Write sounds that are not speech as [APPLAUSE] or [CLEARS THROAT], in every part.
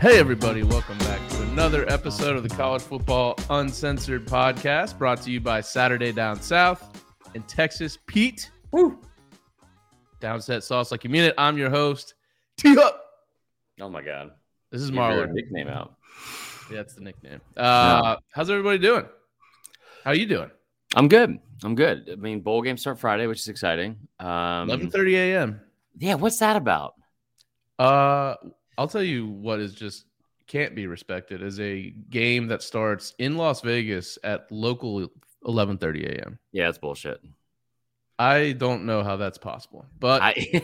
Hey, everybody, welcome back to another episode of the College Football Uncensored podcast brought to you by Saturday Down South in Texas. Pete, Woo. downset sauce like you mean it. I'm your host, T Up. Oh my god. This is Get your Marlon. nickname out. Yeah, that's the nickname. Uh, How's everybody doing? How are you doing? I'm good. I'm good. I mean, bowl games start Friday, which is exciting. Um, 11:30 a.m. yeah, what's that about? Uh, I'll tell you what is just can't be respected is a game that starts in Las Vegas at local 11:30 a.m. Yeah, it's bullshit. I don't know how that's possible, but I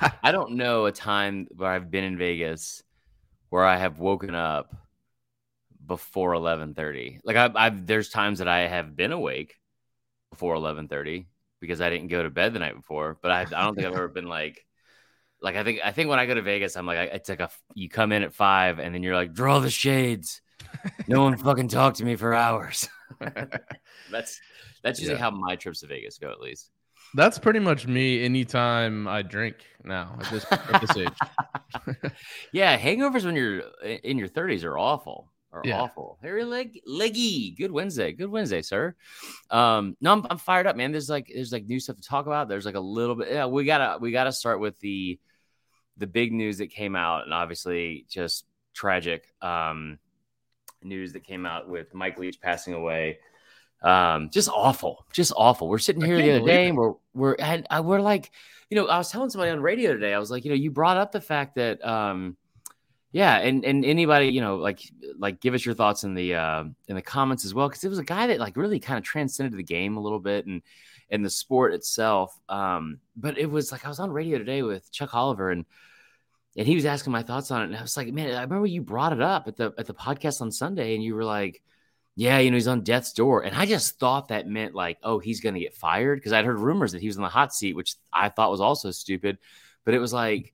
[LAUGHS] I don't know a time where I've been in Vegas where I have woken up before 11:30. Like I, I've there's times that I have been awake before 11:30 because I didn't go to bed the night before. But I, I don't think I've ever been like like I think I think when I go to Vegas, I'm like I, it's like a you come in at five and then you're like draw the shades. No one [LAUGHS] fucking talk to me for hours. [LAUGHS] that's that's usually Yeah. how my trips to Vegas go at least. that's pretty much me anytime I drink now at this at this age. [LAUGHS] Yeah, hangovers when you're in your 30s are awful. Are Yeah. awful. Very leg leggy. Good Wednesday. Good Wednesday, sir. Um, no, I'm, I'm fired up, man. There's like there's like new stuff to talk about. There's like a little bit. Yeah, we gotta we gotta start with the the big news that came out, and obviously just tragic um news that came out with Mike Leach passing away. Um, just awful, just awful. We're sitting here the other day, and we're we're and I, we're like, you know, I was telling somebody on radio today. I was like, you know, you brought up the fact that, um, yeah, and and anybody, you know, like like give us your thoughts in the uh, in the comments as well, because it was a guy that like really kind of transcended the game a little bit and and the sport itself. Um, but it was like I was on radio today with Chuck Oliver and. And he was asking my thoughts on it, and I was like, "Man, I remember you brought it up at the at the podcast on Sunday, and you were like, yeah, you know, he's on death's door. And I just thought that meant like, oh, he's to get fired because I'd heard rumors that he was on the hot seat, which I thought was also stupid. But it was like,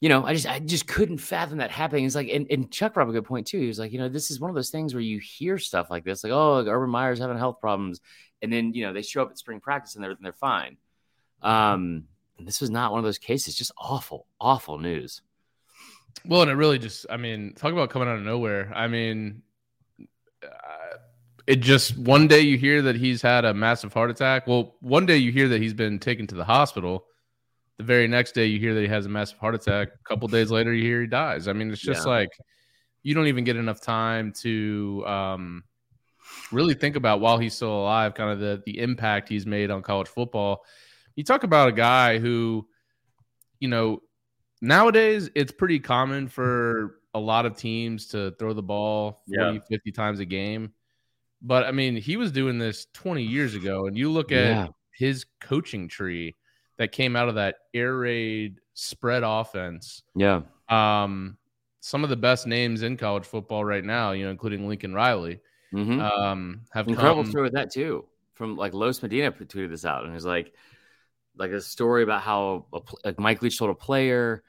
you know, I just I just couldn't fathom that happening. It's like, and, and Chuck brought a good point too. He was like, you know, this is one of those things where you hear stuff like this, like, oh, Urban Meyer's having health problems, and then you know they show up at spring practice and they're and they're fine. Um, this was not one of those cases. Just awful, awful news. well, and it really just, I mean, talk about coming out of nowhere. I mean, uh, it just one day you hear that he's had a massive heart attack. Well, one day you hear that he's been taken to the hospital. The very next day you hear that he has a massive heart attack. A couple days later you hear he dies. I mean, it's just Yeah. like you don't even get enough time to um, really think about while he's still alive, kind of the the impact he's made on college football. You talk about a guy who, you know, nowadays it's pretty common for a lot of teams to throw the ball 40, Yeah. 50 times a game. But I mean, he was doing this 20 years ago, and you look at Yeah. his coaching tree that came out of that air raid spread offense. Yeah, Um, some of the best names in college football right now, you know, including Lincoln Riley, hmm um, have incredible come. story with that too. From like Los Medina tweeted this out, and it was like, like a story about how a, like Mike Leach told a player,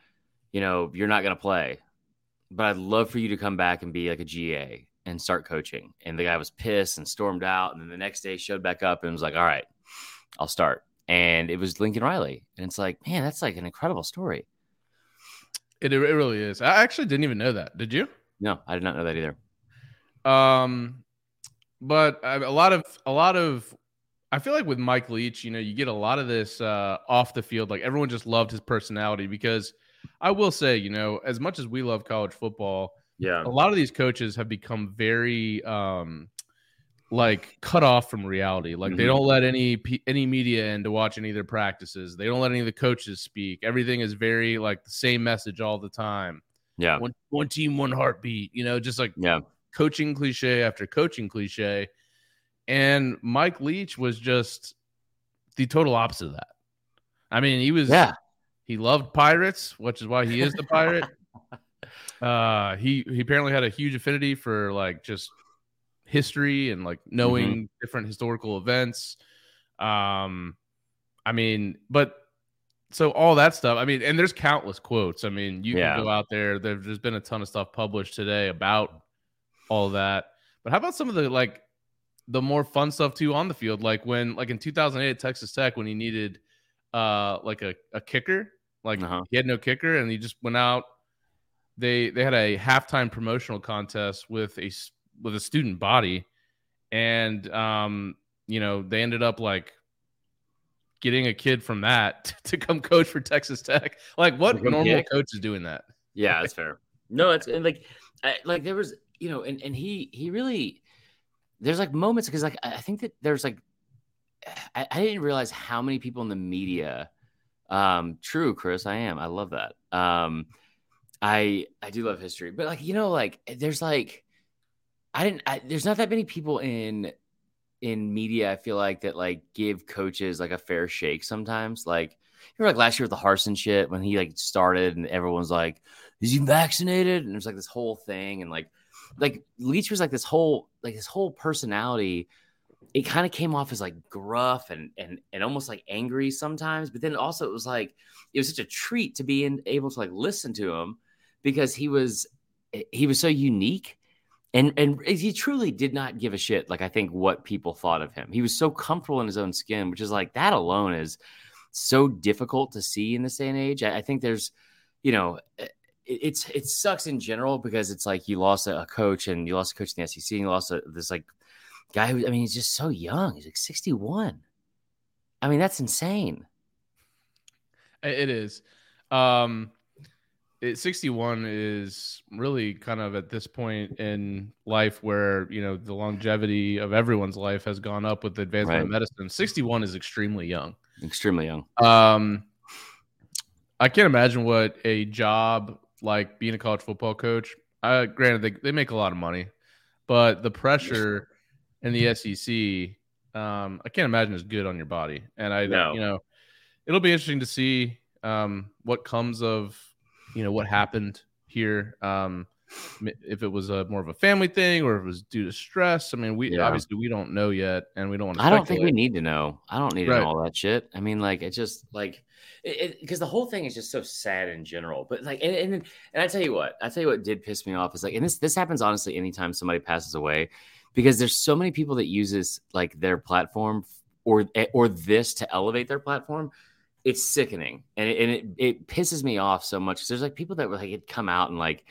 you know, you're not going to play, but I'd love for you to come back and be like a GA and start coaching. And the guy was pissed and stormed out, and then the next day showed back up and was like, all right, I'll start. And it was Lincoln Riley, and it's like, man, that's like an incredible story. It, it really is. I actually didn't even know that. Did you? No, I did not know that either. Um, but uh, a lot of a lot of I feel like with Mike Leach, you know, you get a lot of this uh, off the field. Like everyone just loved his personality because I will say, you know, as much as we love college football, Yeah, a lot of these coaches have become very um like cut off from reality. Like they Mhm. don't let any any media in to watch any of their practices. They don't let any of the coaches speak. Everything is very like the same message all the time. Yeah, one one team one heartbeat you know just like yeah, coaching cliche after coaching cliche. And mike leach was just the total opposite of that. I mean he was yeah. he loved pirates, which is why he is the pirate. [LAUGHS] uh, he he apparently had a huge affinity for like just history and like knowing different historical events. Um, I mean, but so all that stuff. I mean, and there's countless quotes. I mean, you Yeah. can go out there. there. There's been a ton of stuff published today about all that. But how about some of the like the more fun stuff too on the field? Like when like in 2008 at Texas Tech when he needed uh like a, a kicker, like Uh-huh. he had no kicker and he just went out they they had a halftime promotional contest with a with a student body, and um, you know they ended up like getting a kid from that [LAUGHS] to come coach for Texas Tech. Like, what normal coach is doing that? Yeah, that's fair. No, it's like, I, like there was, you know, and and he he really there's like moments because like I think that there's like [SIGHS] I, I didn't realize how many people in the media. Um, true, Chris, I am. I love that. Um, I I do love history, but like you know, like there's like I didn't. I, there's not that many people in in media. I feel like that like give coaches like a fair shake sometimes. Like you like last year with the Harsin shit when he like started and everyone's like, "Is he vaccinated?" And there's like this whole thing and like like Leach was like this whole like this whole personality. It kind of came off as like gruff and and and almost like angry sometimes, but then also it was like it was such a treat to be in, able to like listen to him because he was he was so unique and and he truly did not give a shit like i think what people thought of him. He was so comfortable in his own skin which is like that alone is so difficult to see in this day and age. I, I think there's you know it, it's it sucks in general because it's like you lost a, a, coach and you lost a coach in the sec and you lost a, this like guy who i mean he's just so young. He's like 61 i mean that's insane. It is. Um it, 61 is really kind of at this point in life where you know the longevity of everyone's life has gone up with the advancement right. of medicine 61 is extremely young extremely young um i can't imagine what a job like being a college football coach uh granted they, they make a lot of money but the pressure in the sec um i can't imagine is good on your body and i no. you know it'll be interesting to see um what comes of you know what happened here. Um, if it was a more of a family thing or if it was due to stress. I mean, we yeah. obviously we don't know yet, and we don't want to. I don't think we need to know. I don't need right. to know all that shit. I mean, like it just like because the whole thing is just so sad in general. But like, and, and and I tell you what, I tell you what did piss me off is like, and this this happens honestly anytime somebody passes away, because there's so many people that uses like their platform or or this to elevate their platform it's sickening and it, and it, it pisses me off so much because there's like people that were like had come out and like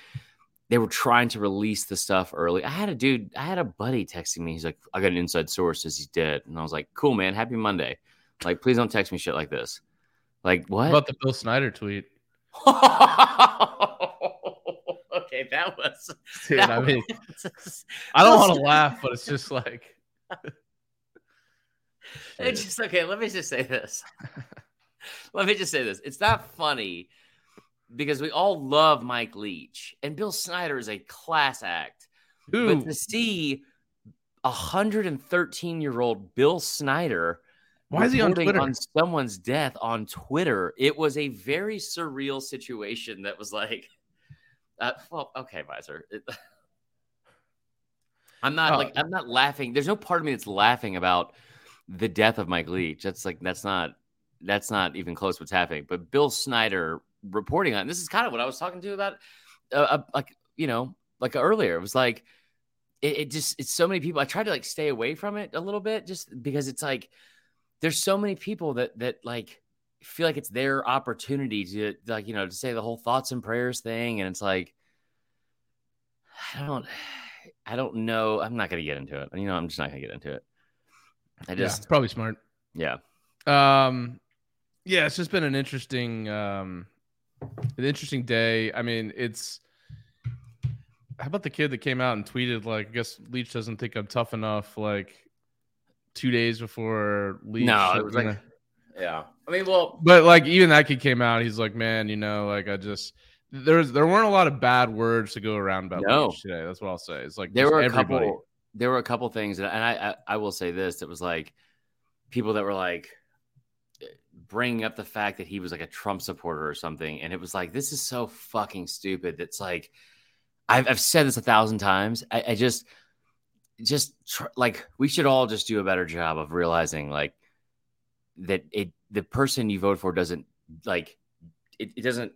they were trying to release the stuff early. I had a dude, I had a buddy texting me. He's like, I got an inside source says he's dead. And I was like, cool, man. Happy Monday. Like, please don't text me shit like this. Like, what? what about the Bill Snyder tweet? [LAUGHS] okay, that was. Dude, that I mean, was, [LAUGHS] I don't want to laugh, but it's just like. [LAUGHS] it's just okay. Let me just say this. [LAUGHS] Let me just say this. It's not funny because we all love Mike Leach and Bill Snyder is a class act. Ooh. But to see a 113 year old Bill Snyder why is he on Twitter on someone's death on Twitter? It was a very surreal situation that was like, uh, well, okay, Visor. It, [LAUGHS] I'm not oh. like I'm not laughing. There's no part of me that's laughing about the death of Mike Leach. That's like that's not that's not even close what's happening. But Bill Snyder reporting on this is kind of what I was talking to about, uh, uh, like you know, like earlier. It was like it, it, just it's so many people. I tried to like stay away from it a little bit just because it's like there's so many people that that like feel like it's their opportunity to like you know to say the whole thoughts and prayers thing, and it's like I don't. I don't know. I'm not going to get into it. You know, I'm just not going to get into it. I just yeah, probably smart. Yeah. Um, yeah, it's just been an interesting, um, an interesting day. I mean, it's. How about the kid that came out and tweeted like, "I guess Leach doesn't think I'm tough enough." Like two days before Leach. No, it was like, yeah. I mean, well, but like even that kid came out. He's like, "Man, you know, like I just." There's there weren't a lot of bad words to go around about no. Leach today. That's what I'll say. It's like there were a everybody. couple. There were a couple things, and I, I I will say this: it was like people that were like bringing up the fact that he was like a Trump supporter or something. And it was like, this is so fucking stupid. That's like, I've, I've said this a thousand times. I, I just, just tr- like, we should all just do a better job of realizing like that it, the person you vote for doesn't like, it, it doesn't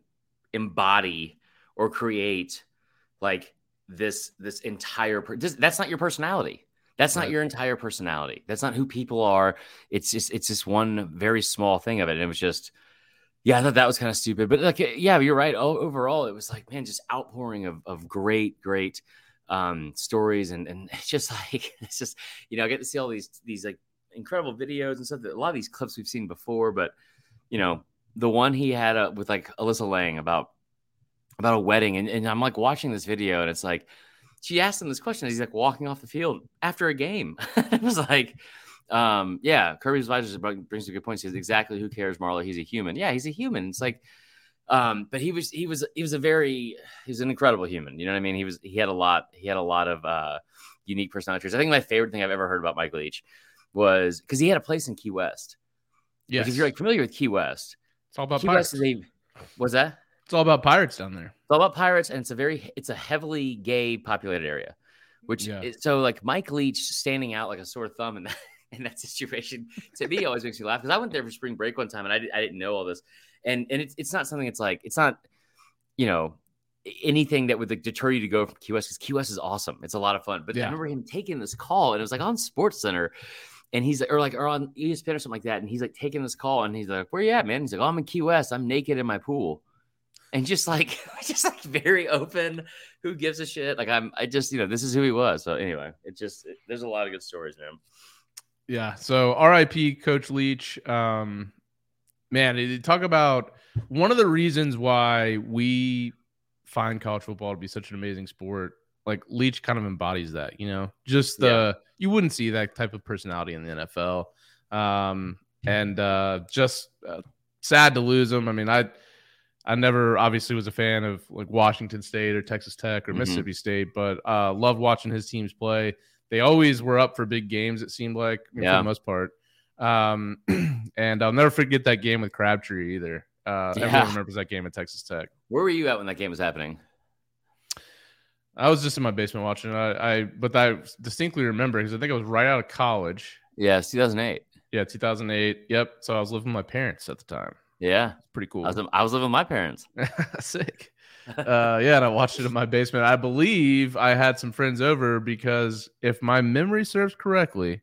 embody or create like this, this entire, per- this, that's not your personality. That's not your entire personality. That's not who people are. It's just it's just one very small thing of it. And it was just Yeah, I thought that was kind of stupid, but like, yeah, you're right. O- overall, it was like, man, just outpouring of of great, great um stories, and and it's [LAUGHS] just like it's just you know, I get to see all these these like incredible videos and stuff. That, a lot of these clips we've seen before, but you know, the one he had uh, with like Alyssa Lang about about a wedding, and, and I'm like watching this video, and it's like she asked him this question. He's like walking off the field after a game. [LAUGHS] it was like um, yeah, Kirby's advisors brings a good point. He says exactly who cares, Marlo. He's a human. Yeah, he's a human. It's like, um, but he was he was he was a very he was an incredible human. You know what I mean? He was he had a lot he had a lot of uh, unique personalities. I think my favorite thing I've ever heard about Mike Leach was because he had a place in Key West. Yeah, if you're like familiar with Key West, it's all about Key pirates. West is a, what's that? It's all about pirates down there. It's all about pirates, and it's a very it's a heavily gay populated area. Which yeah. is, so like Mike Leach standing out like a sore thumb in that [LAUGHS] in that situation to me always makes me laugh because I went there for spring break one time and I, I didn't know all this, and and it's it's not something it's like it's not you know anything that would like, deter you to go from Key West because Key West is awesome. It's a lot of fun. But yeah. I remember him taking this call and it was like on Sports Center. And he's or like or on ESPN or something like that. And he's like taking this call and he's like, Where you at, man? He's like, Oh, I'm in Key West. I'm naked in my pool. And just like [LAUGHS] just like very open. Who gives a shit? Like I'm I just, you know, this is who he was. So anyway, it just it, there's a lot of good stories, man. Yeah. So RIP Coach Leach. Um, man, talk about one of the reasons why we find college football to be such an amazing sport. Like Leach kind of embodies that, you know, just the yeah. you wouldn't see that type of personality in the NFL. Um, and uh, just uh, sad to lose him. I mean, I I never obviously was a fan of like Washington State or Texas Tech or mm-hmm. Mississippi State, but uh, love watching his teams play they always were up for big games. It seemed like yeah. for the most part. Um, [CLEARS THROAT] and I'll never forget that game with Crabtree either. Uh, yeah. Everyone remembers that game at Texas Tech. Where were you at when that game was happening? I was just in my basement watching it. I, I but I distinctly remember because I think I was right out of college. Yeah, 2008. Yeah, 2008. Yep. So I was living with my parents at the time. Yeah, it's pretty cool. I was, I was living with my parents. [LAUGHS] Sick [LAUGHS] uh, yeah, and I watched it in my basement. I believe I had some friends over because if my memory serves correctly,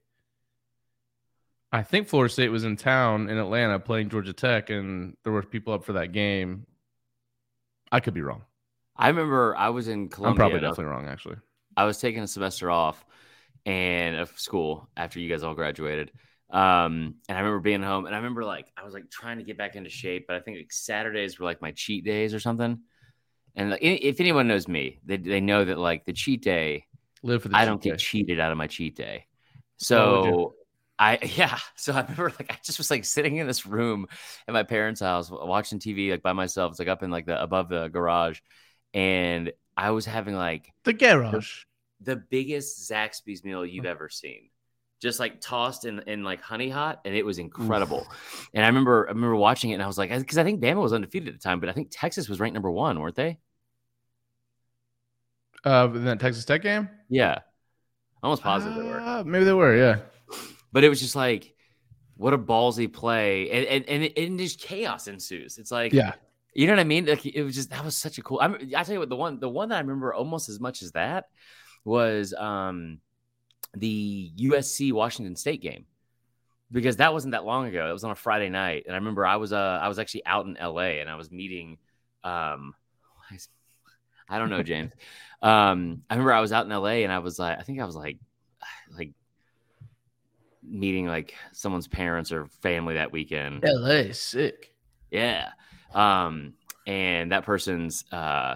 I think Florida State was in town in Atlanta playing Georgia Tech, and there were people up for that game. I could be wrong. I remember I was in Columbia. I'm probably definitely wrong, actually. I was taking a semester off and of school after you guys all graduated. Um, and I remember being home, and I remember like I was like trying to get back into shape, but I think like Saturdays were like my cheat days or something. And like, if anyone knows me, they, they know that like the cheat day, live for the I don't get cheated out of my cheat day. So I [LAUGHS] yeah. So I remember like I just was like sitting in this room at my parents' house watching TV like by myself. It's like up in like the above the garage, and I was having like the garage, the, the biggest Zaxby's meal you've ever seen just like tossed in in like honey hot, and it was incredible. Oof. And I remember I remember watching it, and I was like, because I think Bama was undefeated at the time, but I think Texas was ranked number one, weren't they? Uh, in that Texas Tech game. Yeah, almost positive uh, they were. Uh, maybe they were, yeah. But it was just like, what a ballsy play, and and and, it, and just chaos ensues. It's like, yeah, you know what I mean? Like it was just that was such a cool. I'm, I tell you what, the one the one that I remember almost as much as that was um the USC Washington State game because that wasn't that long ago. It was on a Friday night, and I remember I was uh I was actually out in LA and I was meeting um I don't know James. [LAUGHS] um I remember I was out in LA and I was like I think I was like like meeting like someone's parents or family that weekend. LA sick. Yeah. Um and that person's uh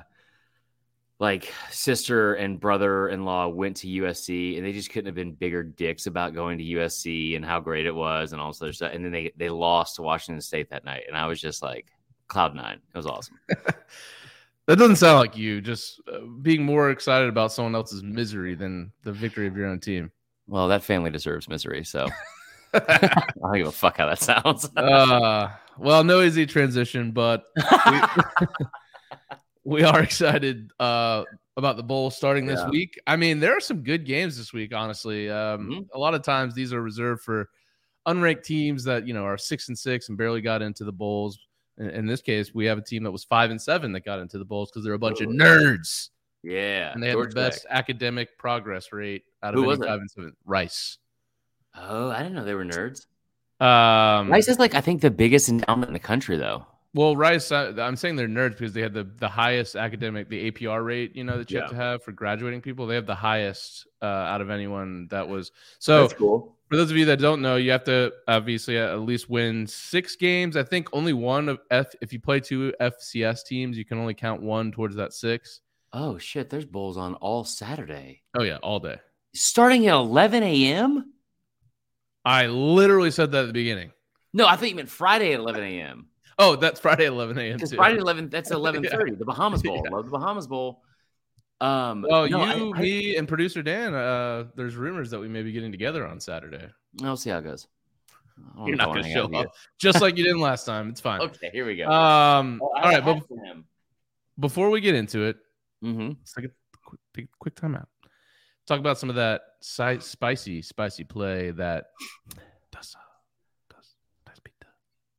like sister and brother-in-law went to USC and they just couldn't have been bigger dicks about going to USC and how great it was and all this other stuff. And then they they lost to Washington State that night, and I was just like cloud nine. It was awesome. [LAUGHS] that doesn't sound like you. Just uh, being more excited about someone else's misery than the victory of your own team. Well, that family deserves misery, so [LAUGHS] I don't give a fuck how that sounds. uh, well, no easy transition, but. We- [LAUGHS] we are [LAUGHS] excited uh, about the bowl starting this yeah. week. I mean, there are some good games this week. Honestly, um, mm-hmm. a lot of times these are reserved for unranked teams that you know are six and six and barely got into the bowls. In, in this case, we have a team that was five and seven that got into the bowls because they're a bunch of nerds. Yeah, and they had the best academic progress rate out of Who any five and seven. Rice. Oh, I didn't know they were nerds. Um, Rice is like I think the biggest endowment in the country, though. Well, Rice, I, I'm saying they're nerds because they had the the highest academic, the APR rate, you know, that you have to have for graduating people. They have the highest uh, out of anyone that was. So That's cool. for those of you that don't know, you have to obviously at least win six games. I think only one of F. If you play two FCS teams, you can only count one towards that six. Oh shit, there's bowls on all Saturday. Oh yeah, all day. Starting at 11 a.m. I literally said that at the beginning. No, I think you meant Friday at 11 a.m. Oh, that's Friday 11 a.m. Too. Friday 11, that's [LAUGHS] 11:30. The Bahamas Bowl. Yeah. Love the Bahamas Bowl. Um, Well, no, you, I, I, me, and producer Dan. Uh, there's rumors that we may be getting together on Saturday. I'll see how it goes. You're not going to show up, just like you didn't last time. It's fine. [LAUGHS] Okay, here we go. Um, Oh, I all right, but a hat for him. before we get into it, mm-hmm. let's take a quick, take a quick time out. Talk about some of that si- spicy, spicy play that does, uh, does, does beat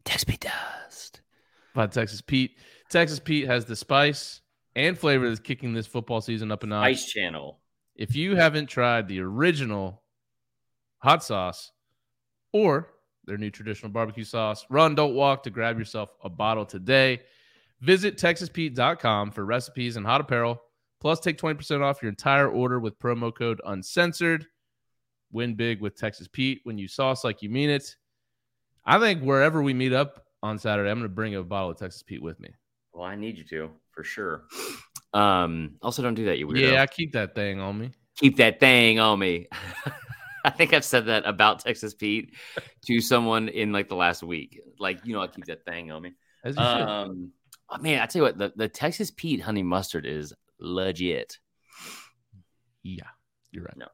the Text me dust. by Texas Pete. Texas Pete has the spice and flavor that's kicking this football season up a notch. Ice Channel. If you haven't tried the original hot sauce or their new traditional barbecue sauce, run, don't walk to grab yourself a bottle today. Visit TexasPete.com for recipes and hot apparel. Plus, take 20% off your entire order with promo code uncensored. Win big with Texas Pete when you sauce like you mean it. I think wherever we meet up on Saturday, I'm going to bring a bottle of Texas Pete with me. Well, I need you to for sure. Um, also don't do that, you weirdo. Yeah, I keep that thing on me. keep that thing on me. [LAUGHS] I think I've said that about Texas Pete to someone in like the last week. Like, you know, I keep that thing on me. Um, oh, man, I tell you what, the, the Texas Pete honey mustard is legit. Yeah, you're right. No.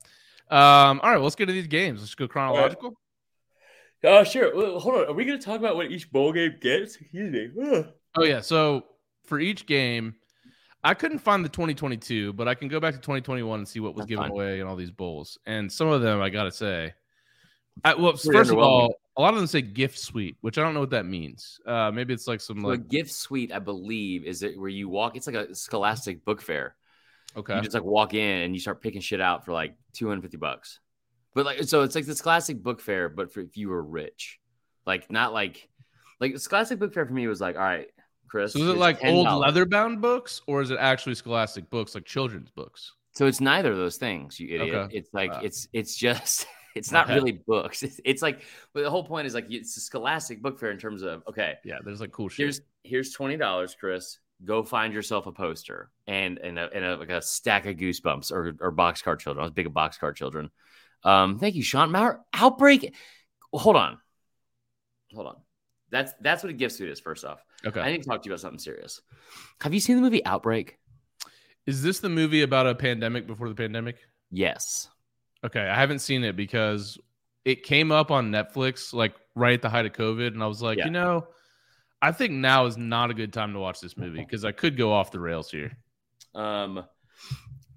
Um, all right, well, let's get to these games. Let's go chronological. Oh, sure. Well, hold on. Are we going to talk about what each bowl game gets? Excuse me. Oh yeah. So for each game, I couldn't find the 2022, but I can go back to 2021 and see what was That's given fine. away in all these bowls. And some of them, I gotta say, I, well, Pretty first of all, a lot of them say gift suite, which I don't know what that means. Uh, maybe it's like some So a like gift suite, I believe, is it where you walk? It's like a Scholastic book fair. okay, You just like walk in and you start picking shit out for like 250 bucks. But like, so it's like this classic book fair, but for if you were rich, like not like, like this classic book fair for me was like, all right, Chris. so is it like old $10. leather bound books or is it actually Scholastic books, like children's books? So it's neither of those things, you idiot. Okay. It's like it's it's just [LAUGHS] it's not Okay. really books. It's, it's like but the whole point is like it's a Scholastic book fair in terms of okay, Yeah, there's like cool shit. here's here's twenty dollars, Chris. Go find yourself a poster and and a, and a, like a stack of goosebumps or or boxcar children. I was big of boxcar children. Um, thank you, Sean. Mauer, outbreak. Hold on, hold on. That's that's what a gift suite is. First off, okay, I need to talk to you about something serious. Have you seen the movie Outbreak? is this the movie about a pandemic before the pandemic? Yes. Okay, I haven't seen it because it came up on Netflix like right at the height of COVID, and I was like, Yeah. you know, I think now is not a good time to watch this movie [LAUGHS] because I could go off the rails here. Um.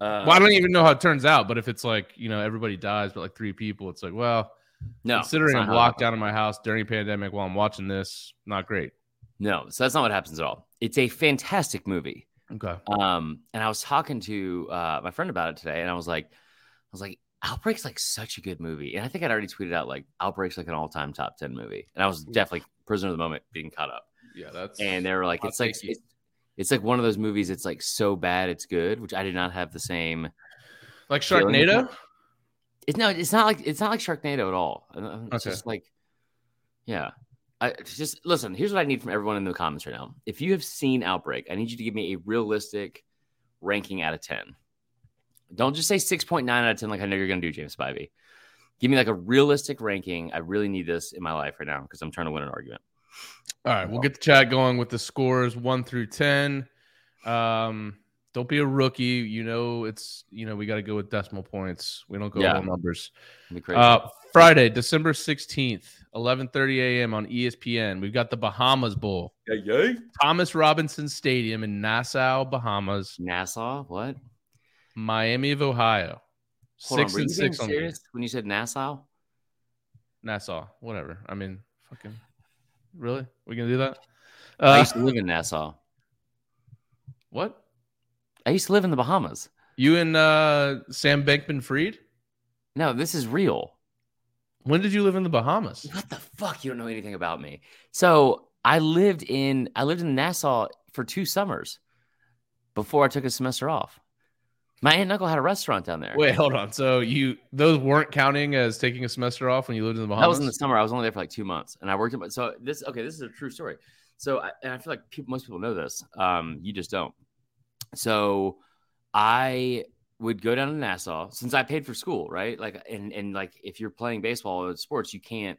Uh, well, I don't even know how it turns out, but if it's like you know everybody dies but like three people, it's like well, no, considering I'm not how it locked down in my house during a pandemic while I'm watching this, not great. No, so that's not what happens at all. It's a fantastic movie. Okay, Um, and I was talking to uh, my friend about it today, and I was like, I was like, Outbreak's like such a good movie, and I think I'd already tweeted out like Outbreak's like an all-time top ten movie, and I was definitely prisoner of the moment being caught up. yeah, that's And they were like, it's like it's, it's like one of those movies. It's like so bad it's good, which I did not have the same. like Sharknado. It's no, it's not like it's not like Sharknado at all. It's Okay. just like, yeah. I just listen. Here's what I need from everyone in the comments right now. If you have seen Outbreak, I need you to give me a realistic ranking out of ten. Don't just say six point nine out of ten, like I know you're gonna do, James Spivey. Give me like a realistic ranking. I really need this in my life right now because I'm trying to win an argument. All right, we'll get the chat going with the scores one through ten. Um, don't be a rookie. You know it's you know we got to go with decimal points. We don't go Yeah. with numbers. It'd be crazy. Uh, Friday, December sixteenth, eleven thirty a.m. on ESPN. We've got the Bahamas Bowl, yay, yay. Thomas Robinson Stadium in Nassau, Bahamas, Nassau? What? Miami of Ohio. Hold six were you and six on serious when you said Nassau? Nassau. Whatever. I mean, fucking. Really? We gonna do that? I Uh, used to live in Nassau. what? I used to live in the Bahamas. You and uh, Sam Bankman-Fried? No, this is real. When did you live in the Bahamas? What the fuck? You don't know anything about me. So I lived in I lived in Nassau for two summers before I took a semester off. My aunt and uncle had a restaurant down there. Wait, hold on. So you those weren't counting as taking a semester off when you lived in the Bahamas? That was in the summer. I was only there for like two months, and I worked. In, so this okay. This is a true story. So I, and I feel like people, most people know this. Um, you just don't. So I would go down to Nassau since I paid for school, right? Like, and and like if you're playing baseball or sports, you can't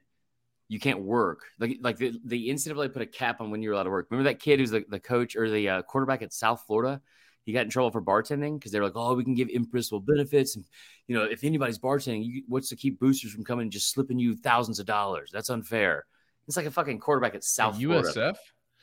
you can't work. Like like the, the NCAA put a cap on when you're allowed to work. Remember that kid who's the, the coach or the uh, quarterback at South Florida? He got in trouble for bartending because they're like, oh, we can give impermissible benefits, and you know, if anybody's bartending, you, what's to keep boosters from coming and just slipping you thousands of dollars? That's unfair. It's like a fucking quarterback at South USF. Florida.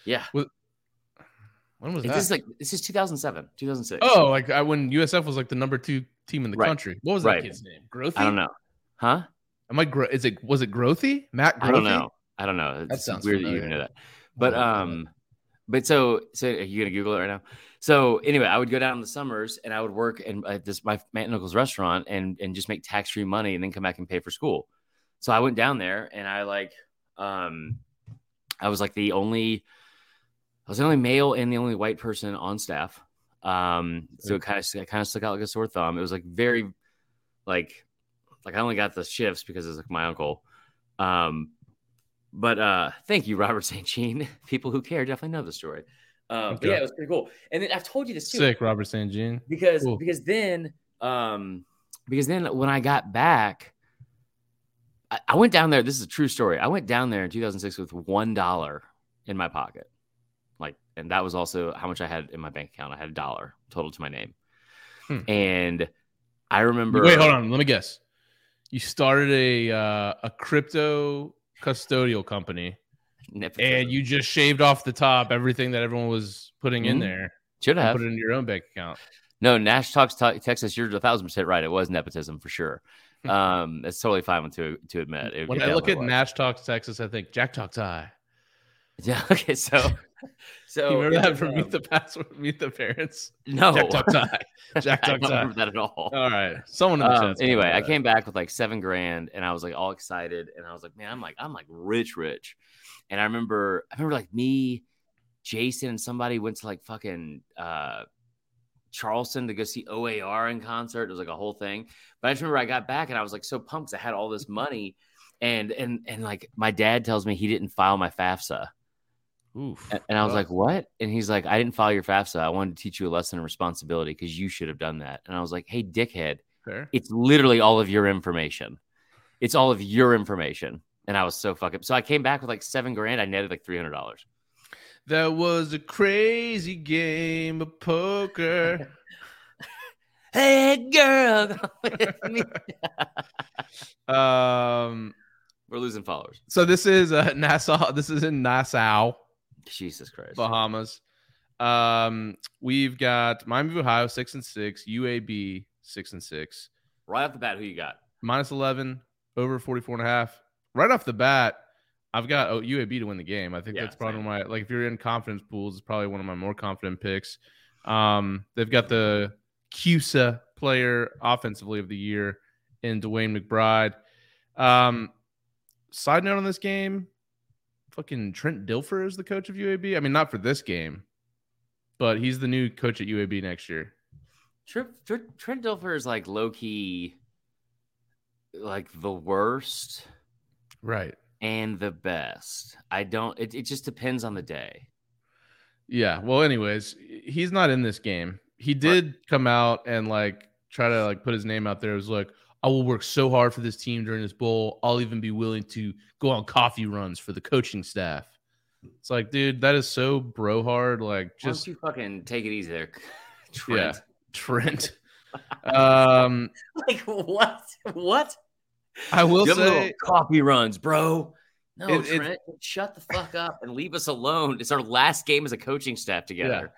Yeah. when was that? This is like this is 2007, 2006. oh, like I, when USF was like the number two team in the Right. country. What was Right. that kid's name? Grothe. I don't know. Huh? Am I? Gro- is it? Was it Grothe? Matt Grothe? I don't know. I don't know. That sounds weird that you even know that. But um, but so so are you gonna Google it right now? So anyway, I would go down in the summers and I would work in at this my aunt and uncle's restaurant and and just make tax free money and then come back and pay for school. So I went down there and I like um, I was like the only, I was the only male and the only white person on staff. Um, so it kind of it kind of stuck out like a sore thumb. It was like very, like, like I only got the shifts because it's like my uncle. Um, but uh, thank you, Robert St. Jean. [LAUGHS] People who care definitely know the story. Um, but yeah, it was pretty cool. And then I've told you this too Sick, Robert St. Jean. because Cool. because then um because then when I got back, I, I went down there. This is a true story. I went down there in 2006 with one dollar in my pocket, like, and that was also how much I had in my bank account. I had a dollar total to my name, Hmm. and I remember. Wait, hold on. Let me guess. You started a uh, a crypto custodial company, Nepotism. and you just shaved off the top everything that everyone was putting in Mhm. there. should have. Put it into your own bank account. No, Nash talks te- Texas. You're a thousand percent right. It was nepotism for sure. [LAUGHS] Um, it's totally fine to to admit. It- When it I look at was. Nash Talks Texas, I think Jack Talks I. [LAUGHS] yeah. Okay, so [LAUGHS] [LAUGHS] so you remember that from um, Meet the Password, [LAUGHS] Meet the Parents? no Jack I. [LAUGHS] Jack I Talks don't remember that at all. All right, someone in the Um, anyway, I came back with like seven grand, and I was like all excited, and I was like, man, I'm like I'm like rich, rich. And I remember, I remember like me, Jason, and somebody went to like fucking uh, Charleston to go see OAR in concert. It was like a whole thing. But I just remember I got back, and I was like so pumped 'cause I had all this money, and and and like my dad tells me he didn't file my FAFSA. Oof. And, and I was rough. like, "What?" And he's like, "I didn't file your FAFSA. I wanted to teach you a lesson of responsibility because you should have done that." And I was like, "Hey, dickhead, Fair. it's literally all of your information. It's all of your information." And I was so fucking. So I came back with like seven grand. I netted like three hundred dollars. That was a crazy game of poker. [LAUGHS] Hey, girl, come [LAUGHS] with me. [LAUGHS] um. we're losing followers. So this is uh, Nassau. This is in Nassau, Jesus Christ. Bahamas. Um, we've got Miami of Ohio six and six, UAB six and six, Right off the bat, who you got? minus eleven, over 44 and a half. Right off the bat, I've got oh, UAB to win the game. I think Yeah, that's probably same. one of my like if you're in confidence pools, it's probably one of my more confident picks. Um, they've got the CUSA player offensively of the year in DeWayne McBride. Um, side note on this game, fucking Trent Dilfer is the coach of UAB. I mean, not for this game, but he's the new coach at UAB next year. Trent, Trent, Trent Dilfer is like low key, like the worst Right. and the best. I don't. It, it just depends on the day. Yeah. Well, anyways, he's not in this game. He did come out and like try to like put his name out there. It was like, I will work so hard for this team during this bowl. I'll even be willing to go on coffee runs for the coaching staff. It's like, dude, that is so bro hard. Like, just don't you fucking take it easy there, [LAUGHS] Trent? Trent. [LAUGHS] um, Like what? What? I will little say, coffee runs, bro. No, It- it- Trent, shut the fuck up and leave us alone. It's our last game as a coaching staff together.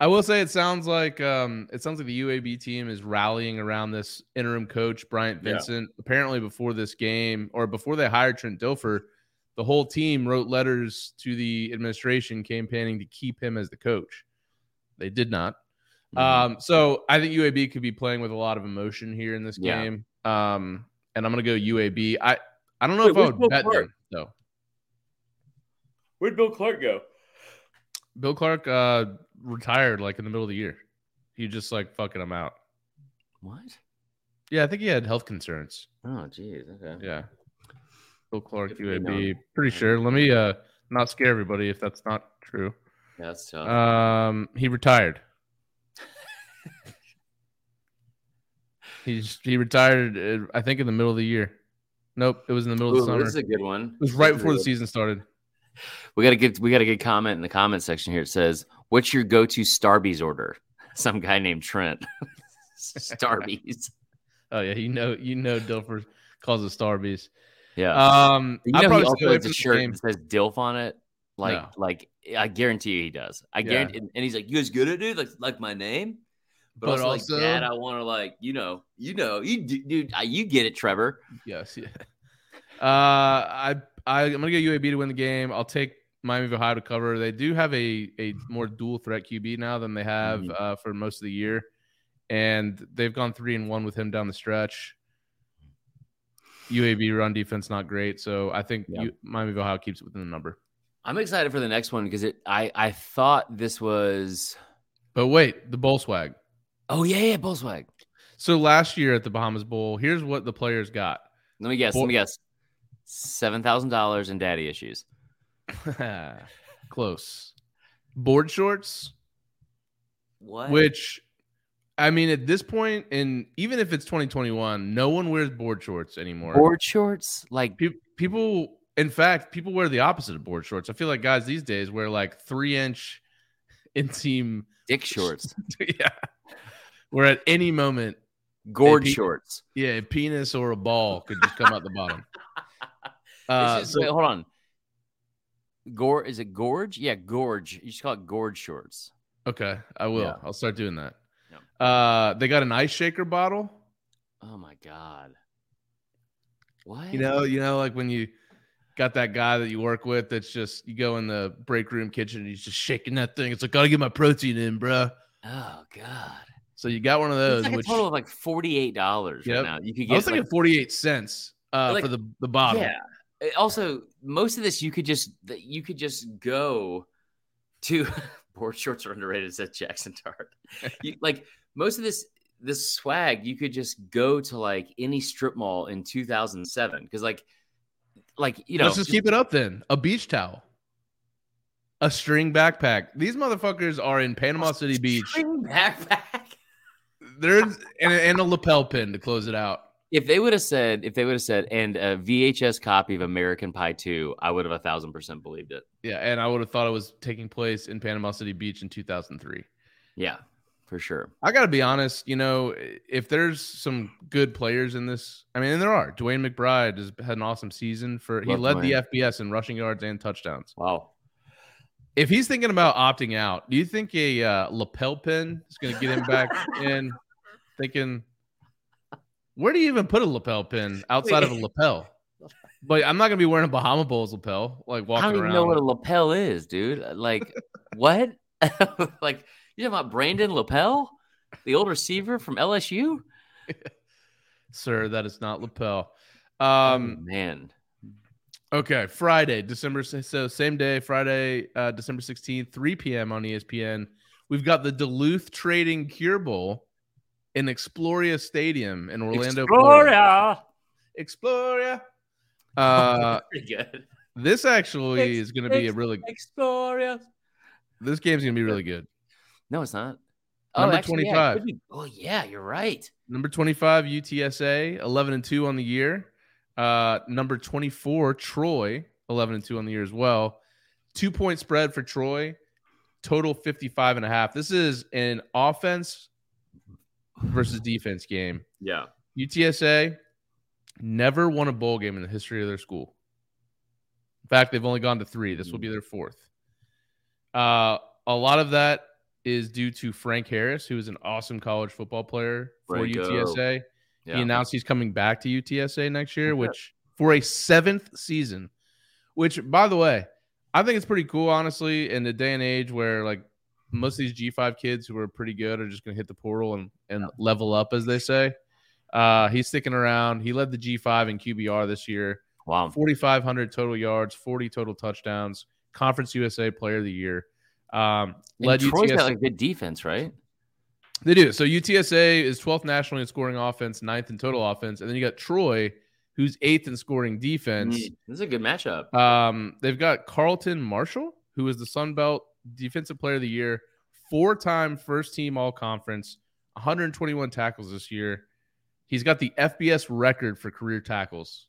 I will say it sounds like um it sounds like the UAB team is rallying around this interim coach Bryant Yeah. Vincent. Apparently before this game or before they hired Trent Dilfer, the whole team wrote letters to the administration campaigning to keep him as the coach. They did not. Mhm. Um so I think UAB could be playing with a lot of emotion here in this Yeah. game. Um and I'm going to go UAB. I I don't know Wait, if I where's would Will bet Clark? them though. Where'd Bill Clark go? Bill Clark uh, retired like in the middle of the year. He just like fucking him out. What? Yeah, I think he had health concerns. Oh, jeez. Okay. Yeah. Bill Clark, Good to be UAB. Pretty sure. Let me uh not scare everybody if that's not true. Yeah, that's tough. Um, he retired. [LAUGHS] He's he retired. uh, I think in the middle of the year. Nope, it was in the middle of the summer. this is a good one. It was right This before the good. season started. We got to get we got a good comment in the comment section here. It says, "What's your go-to Starbucks order?" [LAUGHS] Some guy named Trent. [LAUGHS] Starbucks. [LAUGHS] Oh yeah, you know, you know, Dilfer calls it Starbies. Yeah. Um, you know, he probably stay also has a shirt game. that says "Dilf" on it. Like, No. like I guarantee you he does. I Yeah. guarantee, and he's like, "You guys good at it? Like, like my name." But, But also, also- like, Dad, I want to like, you know, you know, you dude, you get it, Trevor. Yes, yeah. Uh, I, I I'm gonna go UAB to win the game. I'll take Miami of Ohio to cover. They do have a a more dual threat QB now than they have Mhm. uh, for most of the year, and they've gone three and one with him down the stretch. UAB run defense not great, so I think Yeah. U- Miami of Ohio keeps it within the number. I'm excited for the next one because it. I I thought this was. But wait, the bowl swag. Oh yeah, yeah, bowl swag. So last year at the Bahamas Bowl, here's what the players got. Let me guess. Boy- Let me guess. Seven thousand dollars in daddy issues. [LAUGHS] Close. Board shorts, What? which I mean, at this point, and even if it's 2021, no one wears board shorts anymore. board shorts? Like Pe- people, in fact, people wear the opposite of board shorts. I feel like guys these days wear like three inch [LAUGHS] inseam. dick shorts, [LAUGHS] yeah. Where at any moment, gourd Pete- shorts. yeah, a penis or a ball could just come out the bottom. Uh, is- so- wait, hold on. Gore is it gorge? Yeah, gorge. You should call it gorge shorts. okay, I will. Yeah. I'll start doing that. Uh, they got an ice shaker bottle. Oh my god. What? You know, you know, like when you got that guy that you work with that's just you go in the break room kitchen and he's just shaking that thing. It's like gotta get my protein in, bruh. Oh god. So you got one of those. It's like which a total of like forty eight dollars Yep. right now. You could get. I was thinking like, 48 cents uh, Like- for the, the bottle. yeah. Also, most of this you could just that you could just go to [LAUGHS] board shorts are underrated. Said Jackson Tart. [LAUGHS] you, like most of this this swag, you could just go to like any strip mall in 2007 because like like you know Let's just keep it up then. A beach towel, a string backpack. These motherfuckers are in Panama City Beach. string backpack. There's and, and a lapel pin to close it out. If they would have said, if they would have said, and a VHS copy of American Pie 2, I would have a thousand percent believed it. Yeah, and I would have thought it was taking place in Panama City Beach in 2003. Yeah, for sure. I got to be honest, you know, if there's some good players in this, I mean, and there are. DeWayne McBride has had an awesome season for he Love led DeWayne. the FBS in rushing yards and touchdowns. Wow. If he's thinking about opting out, do you think a uh, lapel pin is going to get him back [LAUGHS] in? Thinking, where do you even put a lapel pin [LAUGHS] outside of a lapel? But I'm not going to be wearing a Bahama Bowls lapel, like walking I don't even around. know what a lapel is, dude. Like, what? [LAUGHS] like, you talking about Brandon LaFell, the old receiver from LSU? [LAUGHS] Sir, that is not lapel. Um, Um, man. Okay, Friday, December so same day, Friday, uh, December 16th, 3 p.m. on ESPN. We've got the Duluth Trading Cure Bowl in Exploria Stadium in Orlando, Florida. Exploria. Exploria. Uh, [LAUGHS] Pretty good. this actually Ex- is going to be a ex- really Exploria. this game's going to be really good. No, it's not. Number actually, 25. could be- oh, yeah, you're right. Number 25 UTSA, 11 and 2 on the year. Uh, number 24 Troy, 11 and 2 on the year as well. 2 point spread for Troy. Total 55 and a half. This is an offense versus defense game. Yeah. UTSA never won a bowl game in the history of their school. In fact, they've only gone to 3. This will be their fourth. Uh, a lot of that is due to Frank Harris, who is an awesome college football player for Franco. UTSA. Yeah. He announced he's coming back to UTSA next year, which for a seventh season. Which, by the way, I think it's pretty cool, honestly, in the day and age where like most of these G5 kids who are pretty good are just going to hit the portal and, and level up, as they say. Uh, he's sticking around. He led the G5 in QBR this year, wow. 4,500 total yards, 40 total touchdowns, Conference USA Player of the Year. Um, And led Troy's UTSA. got like good defense, right? They do. So UTSA is 12th nationally in scoring offense, ninth in total offense, and then you got Troy, who's eighth in scoring defense. Mm, This is a good matchup. Um, they've got Carlton Martial, who is the Sun Belt Defensive Player of the Year, four-time first team All Conference, 121 tackles this year. He's got the FBS record for career tackles.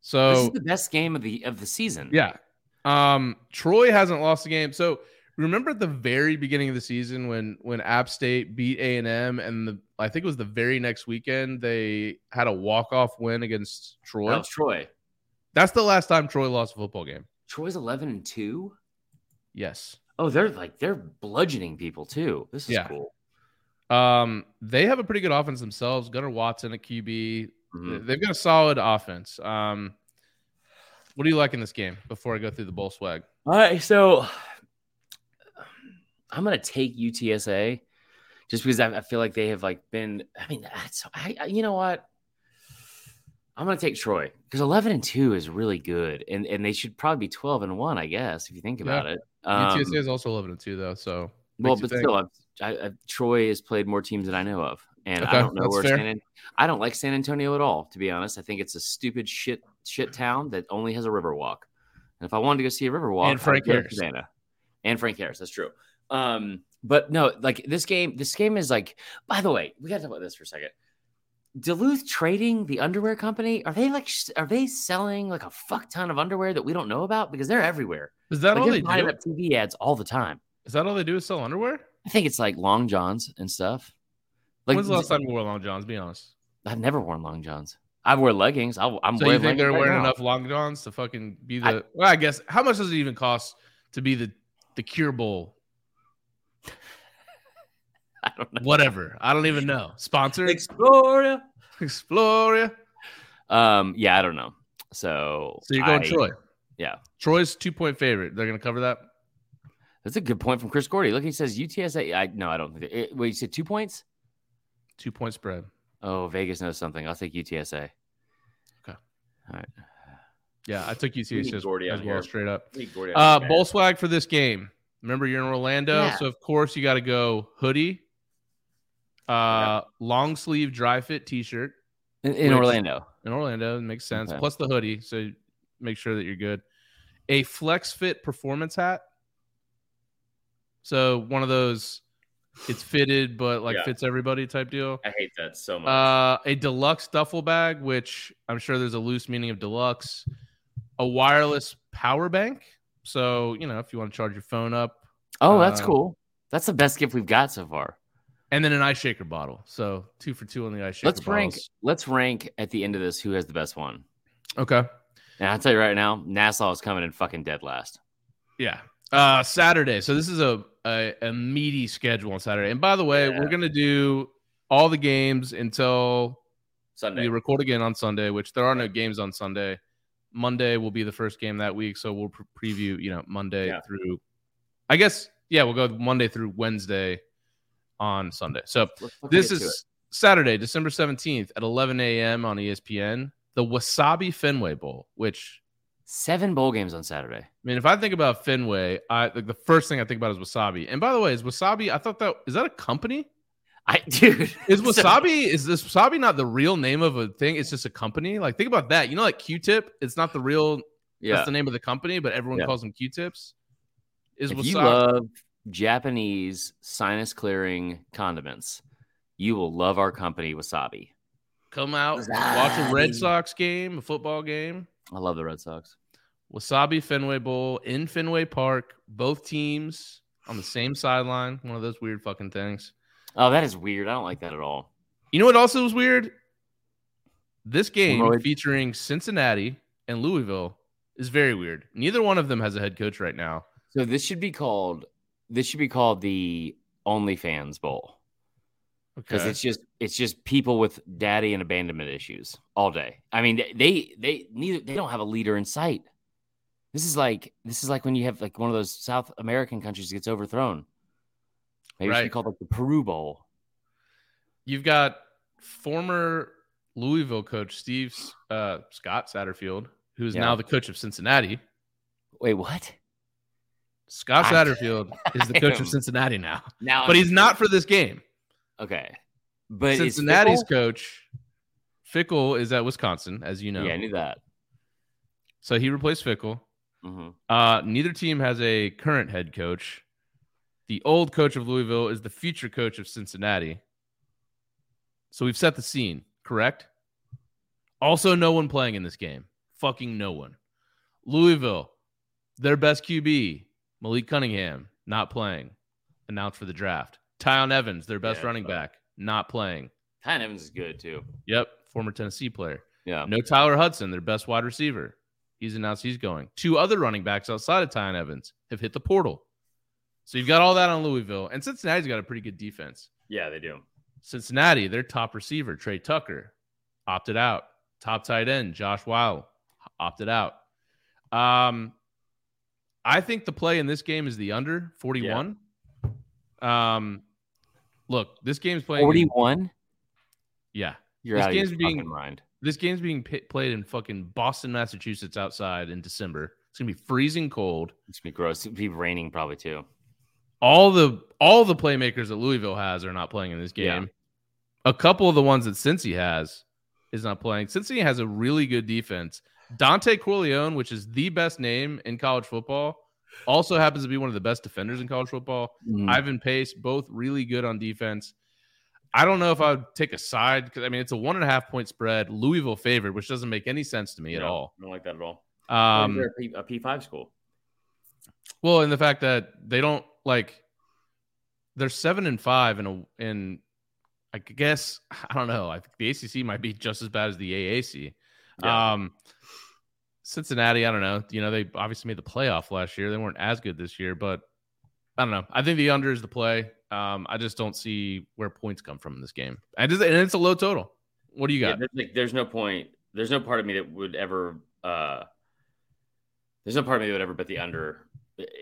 So this is the best game of the of the season. yeah, um, Troy hasn't lost a game. So remember at the very beginning of the season when when App State beat A and M, and the I think it was the very next weekend they had a walk off win against Troy. That was Troy. That's the last time Troy lost a football game. Troy's eleven and two. Yes. Oh, they're like they're bludgeoning people too. This is Yeah. cool. Um, they have a pretty good offense themselves. Gunnar Watson at QB. Mhm. They've got a solid offense. Um, what do you like in this game before I go through the bowl swag? All right, so I'm gonna take UTSA just because I, I feel like they have like been. I mean, that's I, I you know what? I'm gonna take Troy because 11 and two is really good, and and they should probably be 12 and one, I guess, if you think about it. Um, UTSA is also 11 and 2, though. So, well, but think. still, I, I, Troy has played more teams than I know of, and Okay, I don't know where fair. San. An- I don't like San Antonio at all, to be honest. I think it's a stupid shit shit town that only has a river walk. And if I wanted to go see a river walk, And Frank Harris. Savannah, and Frank Harris. That's true. Um, but no, like this game, this game is like. By the way, we got to talk about this for a second. Duluth Trading, the underwear company, are they like are they selling like a fuck ton of underwear that we don't know about because they're everywhere? is that Like all they do? up TV ads all the time. Is that all they do is sell underwear? I think it's like long johns and stuff. Like When's the last time you wore long johns? Be honest. I've never worn long johns. I wear leggings. I, I'm So you wearing think they're leggings right wearing enough long johns to fucking be the? I- well, I guess how much does it even cost to be the the Cure Bowl? I don't know. Whatever. I don't even know. Sponsor Explorer. Exploria. Um, yeah, I don't know. So, So you're going I- Troy. yeah. Troy's two point favorite. They're gonna cover that. That's a good point from Chris Gordy. Look, he says UTSA. I no, I don't think. It, wait, you said two points? Two point spread. Oh, Vegas knows something. I'll take UTSA. Okay. All right. Yeah, I took need UCH as, Gordy as well, here. straight up. Uh, bowl swag for this game. Remember, you're in Orlando, Yeah. so of course you got to go hoodie, uh, long sleeve dry fit T-shirt in, in which- Orlando. in Orlando. It makes sense. Okay. Plus the hoodie, so make sure that you're good. A flex fit performance hat. So one of those, it's fitted but like Yeah. fits everybody type deal. I hate that so much. Uh, a deluxe duffel bag, which I'm sure there's a loose meaning of deluxe. A wireless power bank. So you know if you want to charge your phone up, oh, that's uh, cool. That's the best gift we've got so far. And then an ice shaker bottle. So two for two on the ice shaker. Let's rank. Let's rank at the end of this who has the best one. Okay. And I'll tell you right now, Nassau is coming in fucking dead last. Yeah. Uh Saturday. So this is a a, a meaty schedule on Saturday. And by the way, Yeah. we're gonna do all the games until Sunday. we record again on Sunday, which there are no games on Sunday. Monday will be the first game that week, so we'll pre- preview, you know, Monday Yeah. through. I guess yeah, we'll go Monday through Wednesday on Sunday. So this is Saturday, December seventeenth at eleven a.m. on ESPN, the Wasabi Fenway Bowl. Which seven bowl games on Saturday. I mean, if I think about Fenway, I like the first thing I think about is Wasabi. And by the way, is Wasabi? I thought that is that a company? I [LAUGHS] dude, Is so- Wasabi is this Wasabi not the real name of a thing? It's just a company. Like think about that. You know, like Q-tip. It's not the real. yeah. That's the name of the company, but everyone Yeah. calls them Q-tips. Is if Wasabi? you love Japanese sinus clearing condiments, you will love our company, Wasabi. come out, watch a Red Sox game, a football game. I love the Red Sox. Wasabi Fenway Bowl in Fenway Park. Both teams on the same sideline. One of those weird fucking things. Oh, that is weird. I don't like that at all. You know what also was weird? This game Hemorrhoid. featuring Cincinnati and Louisville is very weird. Neither one of them has a head coach right now. So this should be called this should be called the OnlyFans Bowl because Okay. it's just it's just people with daddy and abandonment issues all day. I mean, they they neither they don't have a leader in sight. This is like this is like when you have like one of those South American countries gets overthrown. Maybe it should be Right. called like the Peru Bowl. You've got former Louisville coach Steve uh, Scott Satterfield, who's Yeah. now the coach of Cincinnati. Wait, what? Scott Satterfield is the coach of [LAUGHS] Cincinnati now, Now, but he's not for this game. okay. But Cincinnati's Fickell- coach, Fickell, is at Wisconsin, as you know. Yeah, I knew that. So he replaced Fickell. hmm Uh, neither team has a current head coach. The old coach of Louisville is the future coach of Cincinnati. So we've set the scene, correct? Also, no one playing in this game. Fucking no one. Louisville, their best QB, Malik Cunningham, not playing. Announced for the draft. Tiyon Evans, their best Yeah, running but- back, not playing. Ty Evans is good too. Yep, former Tennessee player. Yeah. No Tyler Hudson, their best wide receiver. He's announced he's going. Two other running backs outside of Tiyon Evans have hit the portal. So you've got all that on Louisville. And Cincinnati's got a pretty good defense. Yeah, they do. Cincinnati, their top receiver, Tre Tucker, opted out. Top tight end, Josh Whyle, opted out. Um, I think the play in this game is the under 41. Um, look, this game's playing. Forty-one. yeah. You're This out of your game's being- fucking mind. This game's being pi played in fucking Boston, Massachusetts outside in December. It's gonna be freezing cold. It's gonna be gross. It'd be raining probably too. All the all the playmakers that Louisville has are not playing in this Yeah. game. A couple of the ones that Cincy has is not playing. Cincy has a really good defense. Dontay Corleone, which is the best name in college football, also happens to be one of the best defenders in college football. Mm. Ivan Pace, both really good on defense. I don't know if I would take a side because I mean it's a one and a half point spread, Louisville favored, which doesn't make any sense to me at all. I don't like that at all. Um, they're a P- a P five school. well, and the fact that they don't like they're seven and five in a in I guess [LAUGHS] I don't know. I think the ACC might be just as bad as the AAC. Yeah. Um, Cincinnati, I don't know. You know, they obviously made the playoff last year. They weren't as good this year, but I don't know. I think the under is the play. Um, I just don't see where points come from in this game. And it's, and it's a low total. What do you Yeah, got? there's, like, there's no point. There's no part of me that would ever. uh There's no part of me that would ever bet the under